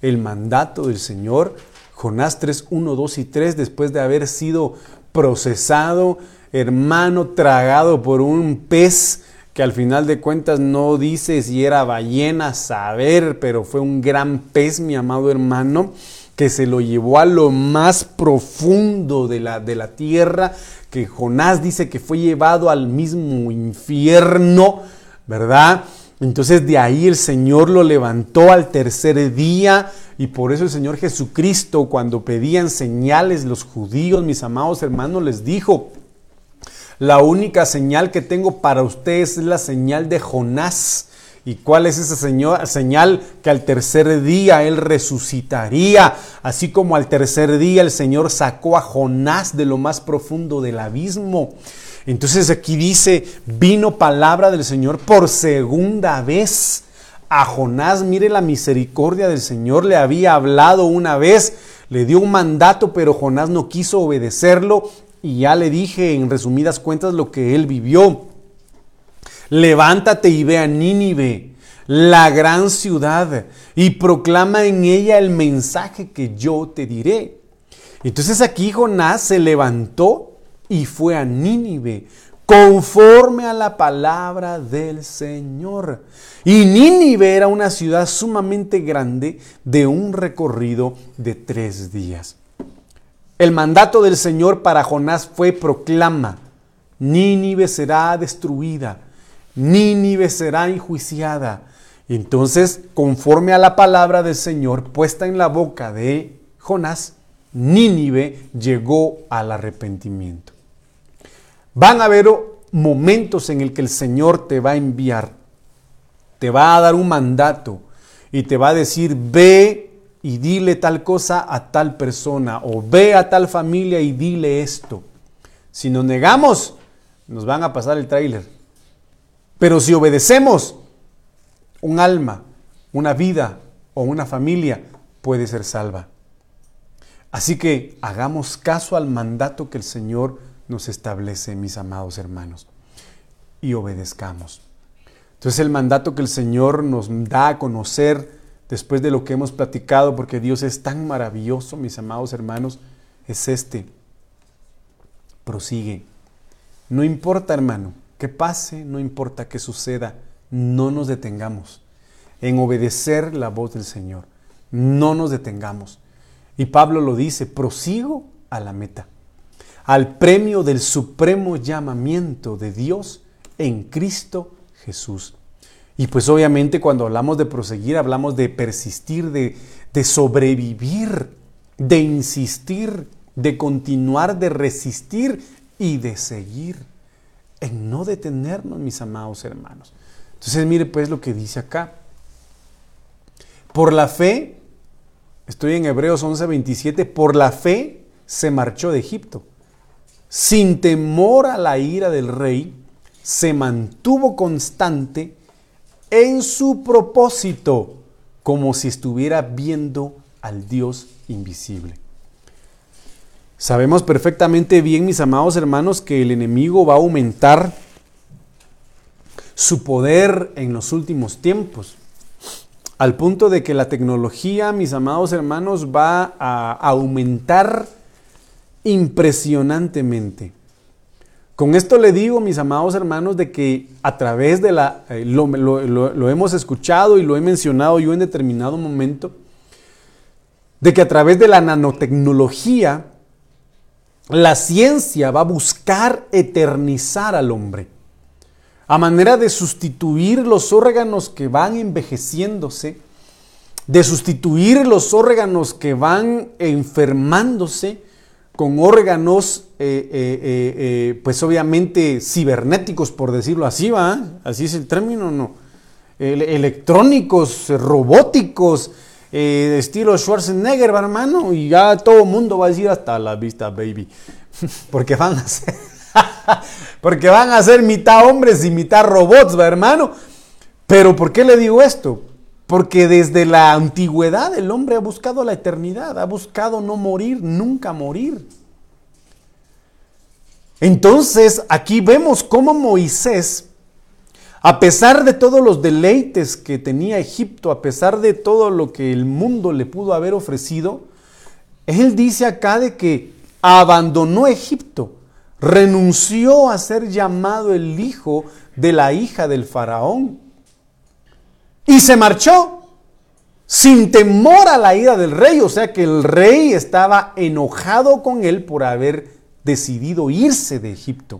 el mandato del Señor. Jonás 3, 1, 2 y 3, después de haber sido procesado, hermano, tragado por un pez que al final de cuentas no dice si era ballena, saber, pero fue un gran pez, mi amado hermano, que se lo llevó a lo más profundo de la, de la tierra, que Jonás dice que fue llevado al mismo infierno, ¿verdad? Entonces de ahí el Señor lo levantó al tercer día y por eso el Señor Jesucristo cuando pedían señales los judíos, mis amados hermanos, les dijo, la única señal que tengo para ustedes es la señal de Jonás. ¿Y cuál es esa señal? Que al tercer día Él resucitaría, así como al tercer día el Señor sacó a Jonás de lo más profundo del abismo. Entonces aquí dice, vino palabra del Señor por segunda vez. A Jonás, mire la misericordia del Señor, le había hablado una vez, le dio un mandato, pero Jonás no quiso obedecerlo y ya le dije en resumidas cuentas lo que él vivió. Levántate y ve a Nínive, la gran ciudad, y proclama en ella el mensaje que yo te diré. Entonces aquí Jonás se levantó y fue a Nínive conforme a la palabra del Señor. Y Nínive era una ciudad sumamente grande de un recorrido de tres días. El mandato del Señor para Jonás fue proclama, Nínive será destruida, Nínive será enjuiciada. Entonces, conforme a la palabra del Señor puesta en la boca de Jonás, Nínive llegó al arrepentimiento. Van a haber momentos en el que el Señor te va a enviar, te va a dar un mandato y te va a decir, ve y dile tal cosa a tal persona o ve a tal familia y dile esto. Si nos negamos, nos van a pasar el tráiler. Pero si obedecemos, un alma, una vida o una familia puede ser salva. Así que hagamos caso al mandato que el Señor nos establece, mis amados hermanos, y obedezcamos. Entonces el mandato que el Señor nos da a conocer después de lo que hemos platicado, porque Dios es tan maravilloso, mis amados hermanos, es este. Prosigue. No importa, hermano, que pase, no importa que suceda, no nos detengamos en obedecer la voz del Señor. No nos detengamos. Y Pablo lo dice, prosigo a la meta, al premio del supremo llamamiento de Dios en Cristo Jesús. Y pues obviamente cuando hablamos de proseguir, hablamos de persistir, de, de sobrevivir, de insistir, de continuar, de resistir y de seguir, en no detenernos, mis amados hermanos. Entonces mire pues lo que dice acá. Por la fe, estoy en Hebreos 11:27, por la fe se marchó de Egipto. Sin temor a la ira del rey, se mantuvo constante en su propósito, como si estuviera viendo al Dios invisible. Sabemos perfectamente bien, mis amados hermanos, que el enemigo va a aumentar su poder en los últimos tiempos, al punto de que la tecnología, mis amados hermanos, va a aumentar impresionantemente. Con esto le digo, mis amados hermanos, de que a través de la, eh, lo, lo, hemos escuchado y lo he mencionado yo en determinado momento, de que a través de la nanotecnología, la ciencia va a buscar eternizar al hombre, a manera de sustituir los órganos que van envejeciéndose, de sustituir los órganos que van enfermándose, con órganos, eh, eh, eh, pues obviamente cibernéticos, por decirlo así, ¿va? Así es el término, ¿no? electrónicos, robóticos, de estilo Schwarzenegger, hermano, y ya todo el mundo va a decir hasta la vista, baby, porque van a ser, porque van a ser mitad hombres y mitad robots, ¿va, hermano? Pero ¿por qué le digo esto? Porque desde la antigüedad el hombre ha buscado la eternidad, ha buscado no morir, nunca morir. Entonces aquí vemos cómo Moisés, a pesar de todos los deleites que tenía Egipto, a pesar de todo lo que el mundo le pudo haber ofrecido, él dice acá de que abandonó Egipto, renunció a ser llamado el hijo de la hija del faraón y se marchó sin temor a la ira del rey. O sea que el rey estaba enojado con él por haber decidido irse de Egipto.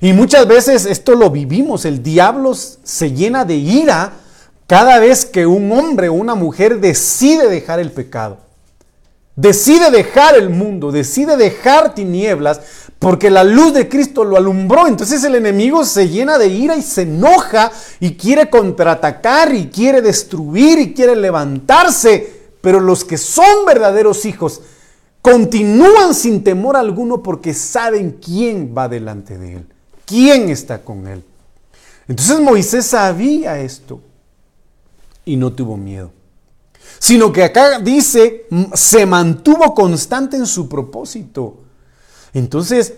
Y muchas veces esto lo vivimos. El diablo se llena de ira cada vez que un hombre o una mujer decide dejar el pecado. Decide dejar el mundo, decide dejar tinieblas porque la luz de Cristo lo alumbró. Entonces el enemigo se llena de ira y se enoja y quiere contraatacar y quiere destruir y quiere levantarse. Pero los que son verdaderos hijos continúan sin temor alguno porque saben quién va delante de él, quién está con él. Entonces Moisés sabía esto y no tuvo miedo. Sino que acá dice, se mantuvo constante en su propósito. Entonces,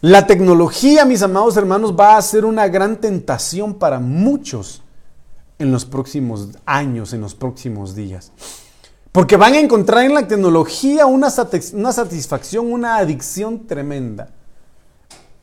la tecnología, mis amados hermanos, va a ser una gran tentación para muchos en los próximos años, en los próximos días. Porque van a encontrar en la tecnología una, una satisfacción, una adicción tremenda.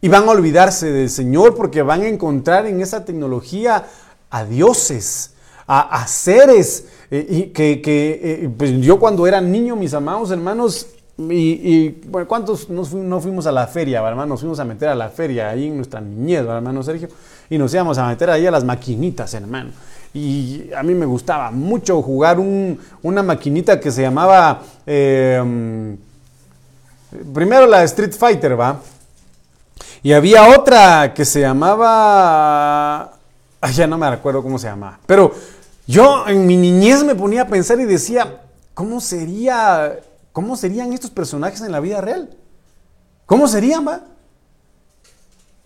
Y van a olvidarse del Señor porque van a encontrar en esa tecnología a dioses, a, seres. Eh, y que, eh, pues yo cuando era niño, mis amados hermanos, y, bueno, ¿cuántos no fuimos a la feria, hermano? Nos fuimos a meter a la feria ahí en nuestra niñez, hermano Sergio, y nos íbamos a meter ahí a las maquinitas, hermano. Y a mí me gustaba mucho jugar una maquinita que se llamaba, em, primero la Street Fighter, ¿va? Y había otra que se llamaba, ya no me recuerdo cómo se llamaba, pero yo en mi niñez me ponía a pensar y decía, ¿cómo sería ¿Cómo serían estos personajes en la vida real? ¿Cómo serían, va?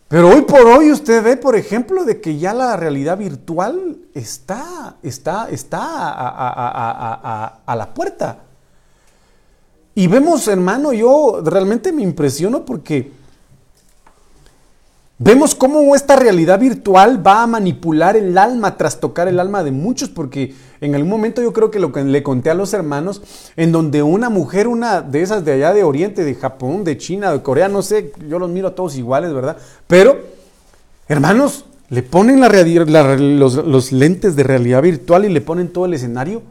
Pero hoy por hoy usted ve, por ejemplo, de que ya la realidad virtual está, está, está a, la puerta. Y vemos, hermano, yo realmente me impresiono porque Vemos cómo esta realidad virtual va a manipular el alma, tras tocar el alma de muchos, porque en algún momento yo creo que lo que le conté a los hermanos, en donde una mujer, una de esas de allá de Oriente, de Japón, de China, de Corea, no sé, yo los miro a todos iguales, ¿verdad? Pero, hermanos, le ponen los, lentes de realidad virtual y le ponen todo el escenario.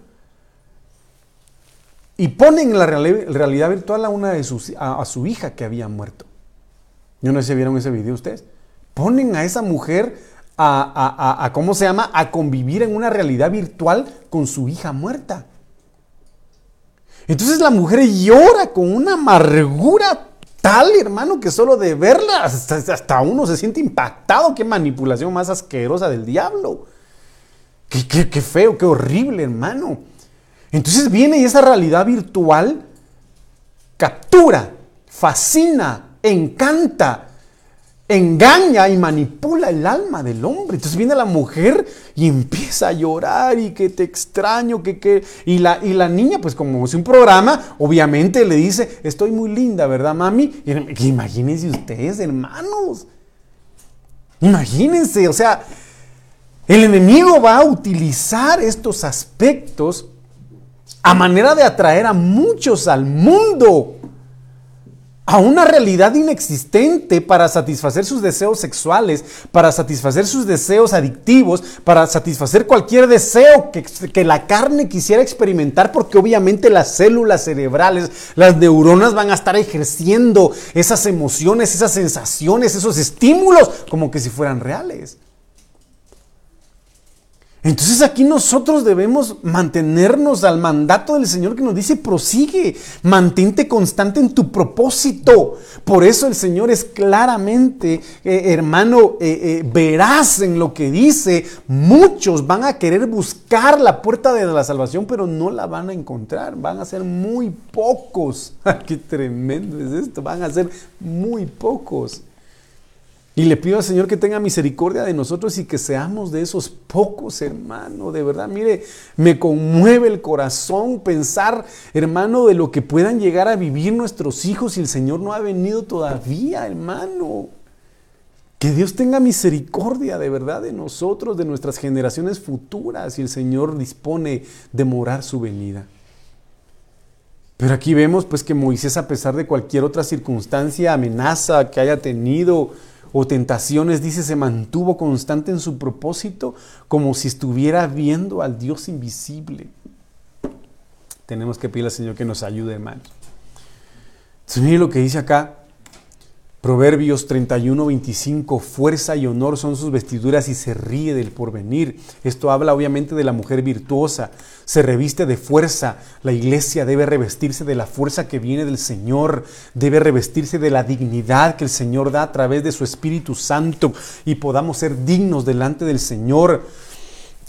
Y ponen en la realidad virtual a una de sus, a su hija que había muerto. Yo no sé si vieron ese video ustedes ponen a esa mujer a, ¿cómo se llama?, a convivir en una realidad virtual con su hija muerta. Entonces la mujer llora con una amargura tal, hermano, que solo de verla hasta, uno se siente impactado. Qué manipulación más asquerosa del diablo. Qué, qué feo, qué horrible, hermano. Entonces viene y esa realidad virtual captura, fascina, encanta, engaña y manipula el alma del hombre. Entonces viene la mujer y empieza a llorar y que te extraño, que, que... Y, la, y la niña, pues como es un programa, obviamente le dice, estoy muy linda, ¿verdad, mami? Imagínense ustedes, hermanos. Imagínense, o sea, el enemigo va a utilizar estos aspectos a manera de atraer a muchos al mundo a una realidad inexistente para satisfacer sus deseos sexuales, para satisfacer sus deseos adictivos, para satisfacer cualquier deseo que, que, la carne quisiera experimentar, porque obviamente las células cerebrales, las neuronas van a estar ejerciendo esas emociones, esas sensaciones, esos estímulos, como que si fueran reales. Entonces aquí nosotros debemos mantenernos al mandato del Señor que nos dice, prosigue, mantente constante en tu propósito. Por eso el Señor es claramente, eh, hermano, eh, eh, verás en lo que dice, muchos van a querer buscar la puerta de la salvación, pero no la van a encontrar, van a ser muy pocos. ¡Qué tremendo es esto! Van a ser muy pocos. Y le pido al Señor que tenga misericordia de nosotros y que seamos de esos pocos, hermano. De verdad, mire, me conmueve el corazón pensar, hermano, de lo que puedan llegar a vivir nuestros hijos y el Señor no ha venido todavía, hermano. Que Dios tenga misericordia de verdad de nosotros, de nuestras generaciones futuras y el Señor dispone de morar su venida. Pero aquí vemos pues que Moisés a pesar de cualquier otra circunstancia, amenaza que haya tenido, o tentaciones, dice, se mantuvo constante en su propósito como si estuviera viendo al Dios invisible. Tenemos que pedir al Señor que nos ayude, hermanos. Entonces, mire lo que dice acá, Proverbios 31, 25, fuerza y honor son sus vestiduras y se ríe del porvenir. Esto habla obviamente de la mujer virtuosa, se reviste de fuerza. La iglesia debe revestirse de la fuerza que viene del Señor, debe revestirse de la dignidad que el Señor da a través de su Espíritu Santo y podamos ser dignos delante del Señor.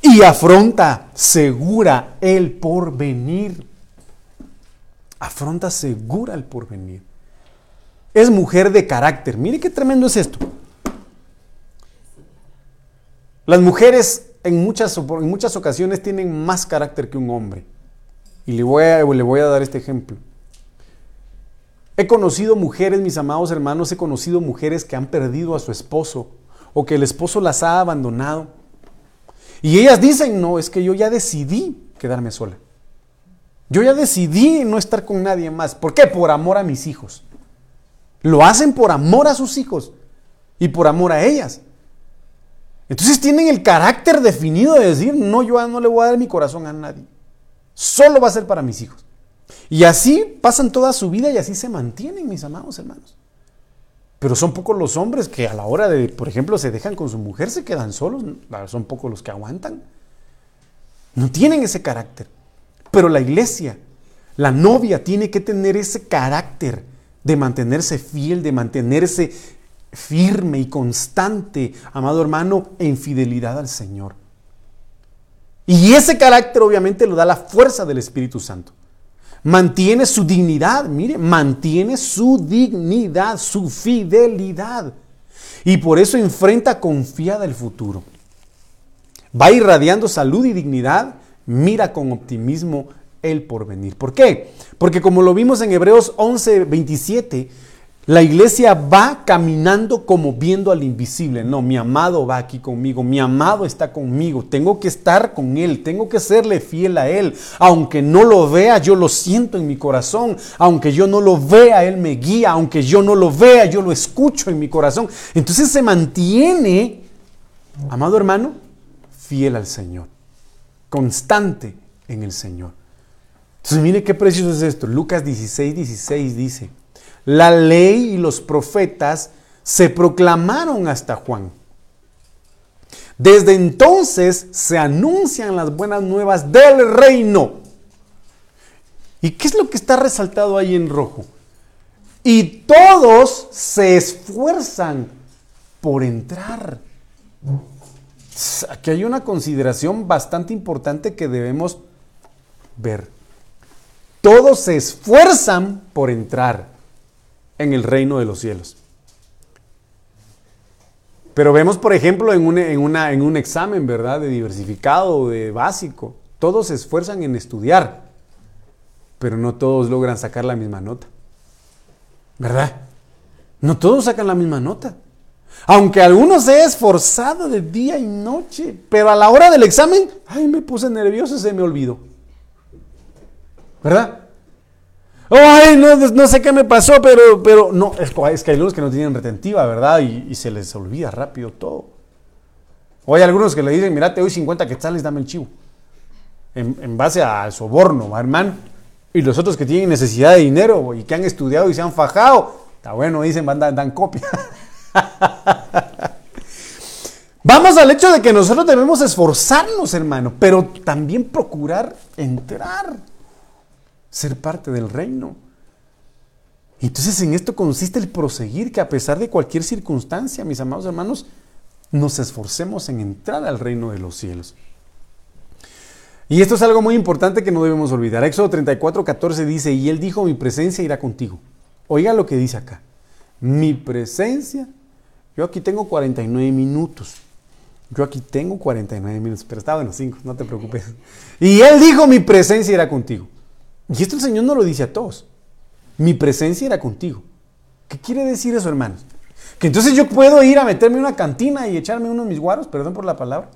Y afronta segura el porvenir. Afronta segura el porvenir es mujer de carácter. Mire qué tremendo es esto. Las mujeres en muchas, en muchas ocasiones tienen más carácter que un hombre. Y le voy, a, le voy a dar este ejemplo. He conocido mujeres, mis amados hermanos, he conocido mujeres que han perdido a su esposo o que el esposo las ha abandonado. Y ellas dicen, no, es que yo ya decidí quedarme sola. Yo ya decidí no estar con nadie más. ¿Por qué? Por amor a mis hijos. Lo hacen por amor a sus hijos y por amor a ellas. Entonces tienen el carácter definido de decir, no, yo no le voy a dar mi corazón a nadie. Solo va a ser para mis hijos. Y así pasan toda su vida y así se mantienen, mis amados hermanos. Pero son pocos los hombres que a la hora de, por ejemplo, se dejan con su mujer, se quedan solos. Son pocos los que aguantan. No tienen ese carácter. Pero la iglesia, la novia, tiene que tener ese carácter de mantenerse fiel, de mantenerse firme y constante, amado hermano, en fidelidad al Señor. Y ese carácter obviamente lo da la fuerza del Espíritu Santo. Mantiene su dignidad, mire, mantiene su dignidad, su fidelidad. y por eso enfrenta confiada el futuro. Va irradiando salud y dignidad, mira con optimismo el porvenir. ¿Por qué? Porque como lo vimos en Hebreos 11, 27, la iglesia va caminando como viendo al invisible. No, mi amado va aquí conmigo, mi amado está conmigo, tengo que estar con él, tengo que serle fiel a él. Aunque no lo vea, yo lo siento en mi corazón. Aunque yo no lo vea, él me guía. Aunque yo no lo vea, yo lo escucho en mi corazón. Entonces se mantiene, amado hermano, fiel al Señor, constante en el Señor. Entonces mire qué precioso es esto. Lucas 16, 16 dice. La ley y los profetas se proclamaron hasta Juan. Desde entonces se anuncian las buenas nuevas del reino. ¿Y qué es lo que está resaltado ahí en rojo? Y todos se esfuerzan por entrar. Aquí hay una consideración bastante importante que debemos ver. Todos se esfuerzan por entrar en el reino de los cielos. Pero vemos, por ejemplo, en un, examen, ¿verdad? De diversificado, de básico. Todos se esfuerzan en estudiar, pero no todos logran sacar la misma nota. ¿Verdad? No todos sacan la misma nota. Aunque algunos se esforzado de día y noche, pero a la hora del examen, ay, me puse nervioso y se me olvidó. ¿Verdad? Ay, no, sé qué me pasó, pero, pero no, es, que hay algunos que no tienen retentiva, ¿verdad? Y, se les olvida rápido todo. O hay algunos que le dicen, mira, te doy 50 quetzales, dame el chivo. En, base al soborno, hermano. Y los otros que tienen necesidad de dinero y que han estudiado y se han fajado, está bueno, dicen, van, dan, dan copia. Vamos al hecho de que nosotros debemos esforzarnos, hermano, pero también procurar entrar ser parte del reino. Entonces en esto consiste el proseguir, que a pesar de cualquier circunstancia, mis amados hermanos, nos esforcemos en entrar al reino de los cielos. Y esto es algo muy importante que no debemos olvidar. Éxodo 34, 14 dice, y él dijo, mi presencia irá contigo. Oiga lo que dice acá. Mi presencia, yo aquí tengo 49 minutos. Yo aquí tengo 49 minutos, pero estaba en los 5, no te preocupes. Y él dijo, mi presencia irá contigo. Y esto el Señor no lo dice a todos. Mi presencia era contigo. ¿Qué quiere decir eso, hermanos? Que entonces yo puedo ir a meterme en una cantina y echarme uno de mis guaros, perdón por la palabra.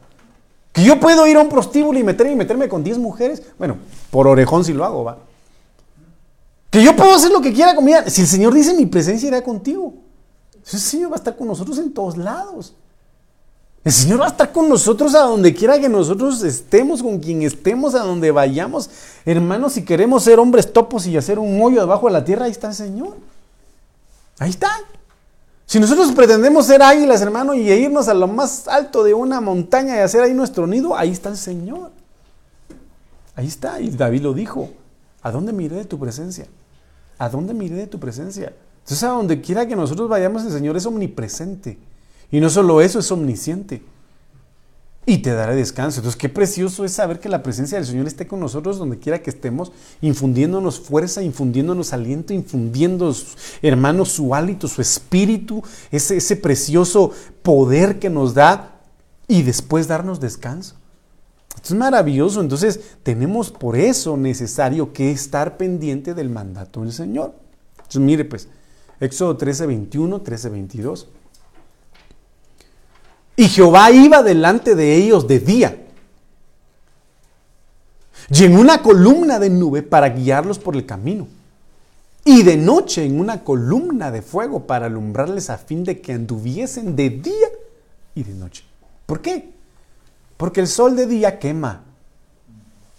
Que yo puedo ir a un prostíbulo y meterme, y meterme con 10 mujeres. Bueno, por orejón si lo hago, va. Que yo puedo hacer lo que quiera conmigo. Si el Señor dice mi presencia irá contigo. Entonces el Señor va a estar con nosotros en todos lados. El Señor va a estar con nosotros a donde quiera que nosotros estemos, con quien estemos, a donde vayamos. Hermanos, si queremos ser hombres topos y hacer un hoyo debajo de la tierra, ahí está el Señor. Ahí está. Si nosotros pretendemos ser águilas, hermano, y irnos a lo más alto de una montaña y hacer ahí nuestro nido, ahí está el Señor. Ahí está. Y David lo dijo. ¿A dónde miré de tu presencia? ¿A dónde miré de tu presencia? Entonces, a donde quiera que nosotros vayamos, el Señor es omnipresente. Y no solo eso, es omnisciente. Y te dará descanso. Entonces, qué precioso es saber que la presencia del Señor esté con nosotros donde quiera que estemos, infundiéndonos fuerza, infundiéndonos aliento, infundiendo, hermanos, su hálito, su espíritu, ese, ese precioso poder que nos da y después darnos descanso. Esto es maravilloso. Entonces, tenemos por eso necesario que estar pendiente del mandato del Señor. Entonces, mire, pues, Éxodo 13, 21, 13, 22. Y Jehová iba delante de ellos de día y en una columna de nube para guiarlos por el camino. Y de noche en una columna de fuego para alumbrarles a fin de que anduviesen de día y de noche. ¿Por qué? Porque el sol de día quema.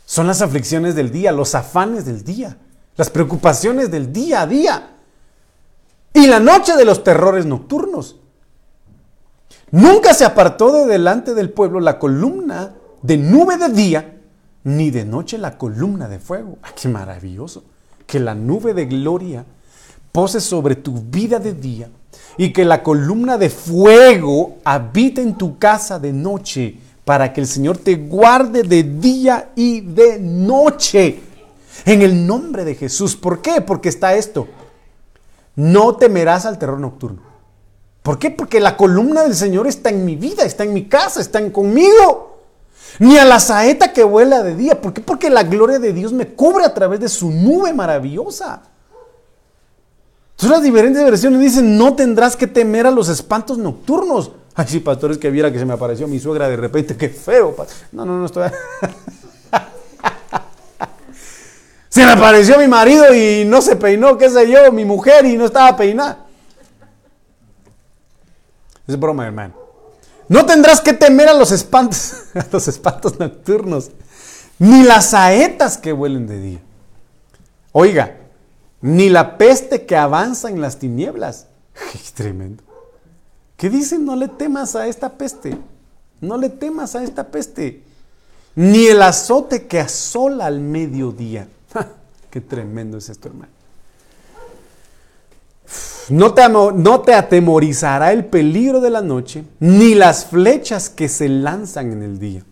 Son las aflicciones del día, los afanes del día, las preocupaciones del día a día. Y la noche de los terrores nocturnos. Nunca se apartó de delante del pueblo la columna de nube de día, ni de noche la columna de fuego. ¡Ah, ¡Qué maravilloso! Que la nube de gloria pose sobre tu vida de día y que la columna de fuego habite en tu casa de noche para que el Señor te guarde de día y de noche. En el nombre de Jesús. ¿Por qué? Porque está esto. No temerás al terror nocturno ¿Por qué? Porque la columna del Señor está en mi vida, está en mi casa, está en conmigo. Ni a la saeta que vuela de día. ¿Por qué? Porque la gloria de Dios me cubre a través de su nube maravillosa. Entonces las diferentes versiones dicen, no tendrás que temer a los espantos nocturnos. Ay, sí, pastores, que viera que se me apareció mi suegra de repente, qué feo. No, no, no estoy... se me apareció mi marido y no se peinó, qué sé yo, mi mujer y no estaba peinada. Es broma, hermano. No tendrás que temer a los espantos, a los espantos nocturnos, ni las saetas que vuelen de día. Oiga, ni la peste que avanza en las tinieblas. Es tremendo. ¿Qué dicen? No le temas a esta peste. No le temas a esta peste. Ni el azote que asola al mediodía. Qué tremendo es esto, hermano. No te, atemorizará el peligro de la noche, ni las flechas que se lanzan en el día.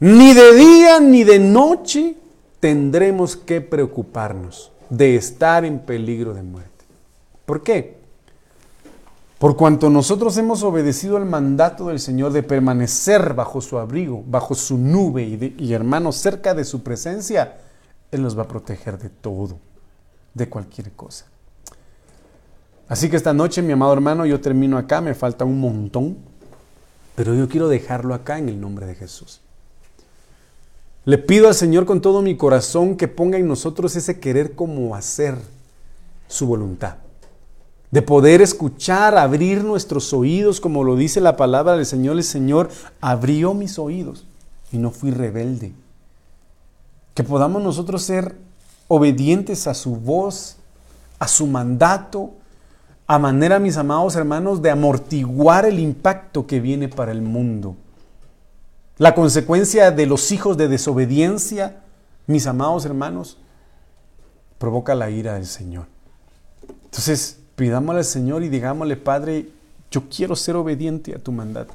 Ni de día ni de noche tendremos que preocuparnos de estar en peligro de muerte. ¿Por qué? Por cuanto nosotros hemos obedecido el mandato del Señor de permanecer bajo su abrigo, bajo su nube y hermanos cerca de su presencia, Él nos va a proteger de todo, de cualquier cosa. Así que esta noche, mi amado hermano, yo termino acá, me falta un montón, pero yo quiero dejarlo acá en el nombre de Jesús. Le pido al Señor con todo mi corazón que ponga en nosotros ese querer como hacer su voluntad. De poder escuchar, abrir nuestros oídos, como lo dice la palabra del Señor. El Señor abrió mis oídos y no fui rebelde. Que podamos nosotros ser obedientes a su voz, a su mandato, a manera, mis amados hermanos, de amortiguar el impacto que viene para el mundo la consecuencia de los hijos de desobediencia, mis amados hermanos, provoca la ira del Señor. Entonces, pidámosle al Señor y digámosle, Padre, yo quiero ser obediente a tu mandato.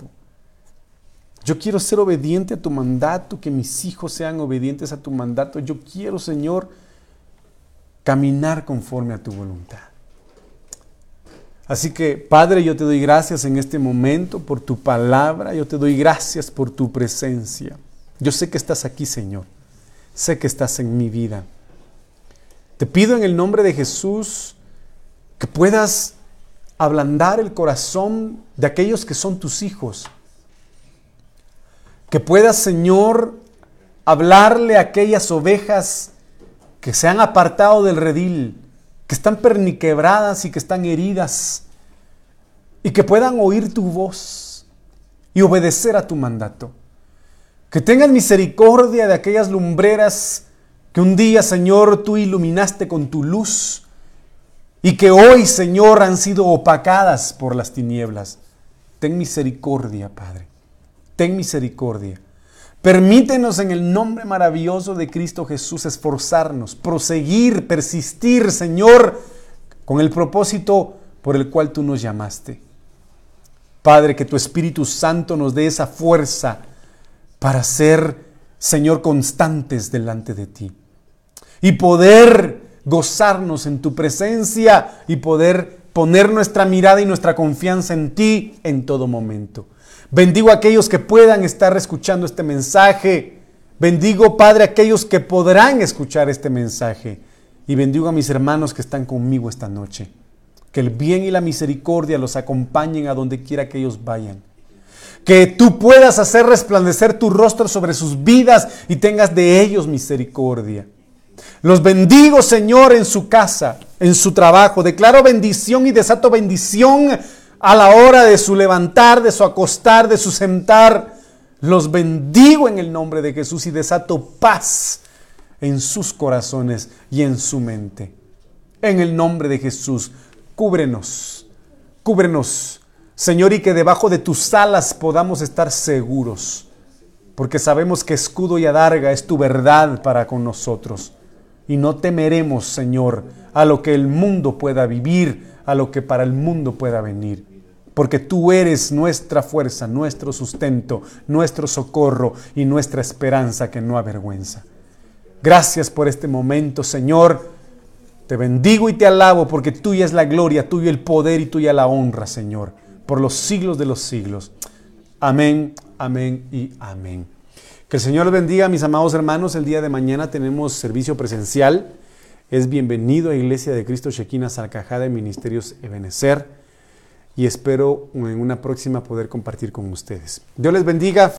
Yo quiero ser obediente a tu mandato, que mis hijos sean obedientes a tu mandato. Yo quiero, Señor, caminar conforme a tu voluntad. Así que, Padre, yo te doy gracias en este momento por tu palabra, yo te doy gracias por tu presencia. Yo sé que estás aquí, Señor. Sé que estás en mi vida. Te pido en el nombre de Jesús que puedas ablandar el corazón de aquellos que son tus hijos. Que puedas, Señor, hablarle a aquellas ovejas que se han apartado del redil, que están perniquebradas y que están heridas, y que puedan oír tu voz y obedecer a tu mandato. Que tengan misericordia de aquellas lumbreras que un día, Señor, tú iluminaste con tu luz y que hoy, Señor, han sido opacadas por las tinieblas. Ten misericordia, Padre. Ten misericordia. Permítenos en el nombre maravilloso de Cristo Jesús esforzarnos, proseguir, persistir, Señor, con el propósito por el cual tú nos llamaste. Padre, que tu Espíritu Santo nos dé esa fuerza para ser, Señor, constantes delante de ti. Y poder gozarnos en tu presencia y poder poner nuestra mirada y nuestra confianza en ti en todo momento. Bendigo a aquellos que puedan estar escuchando este mensaje. Bendigo, Padre, a aquellos que podrán escuchar este mensaje. Y bendigo a mis hermanos que están conmigo esta noche. Que el bien y la misericordia los acompañen a donde quiera que ellos vayan. Que tú puedas hacer resplandecer tu rostro sobre sus vidas y tengas de ellos misericordia. Los bendigo, Señor, en su casa, en su trabajo. Declaro bendición y desato bendición a la hora de su levantar, de su acostar, de su sentar. Los bendigo en el nombre de Jesús y desato paz en sus corazones y en su mente. En el nombre de Jesús, cúbrenos, cúbrenos, Señor, y que debajo de tus alas podamos estar seguros, porque sabemos que escudo y adarga es tu verdad para con nosotros. Y no temeremos, Señor, a lo que el mundo pueda vivir, a lo que para el mundo pueda venir porque tú eres nuestra fuerza, nuestro sustento, nuestro socorro y nuestra esperanza que no avergüenza. Gracias por este momento, Señor. Te bendigo y te alabo porque tuya es la gloria, tuyo el poder y tuya la honra, Señor, por los siglos de los siglos. Amén, amén y amén. Que el Señor bendiga, mis amados hermanos. El día de mañana tenemos servicio presencial. Es bienvenido a Iglesia de Cristo Shekinah Salcajada de Ministerios Ebenecer. Y espero en una próxima poder compartir con ustedes. Dios les bendiga.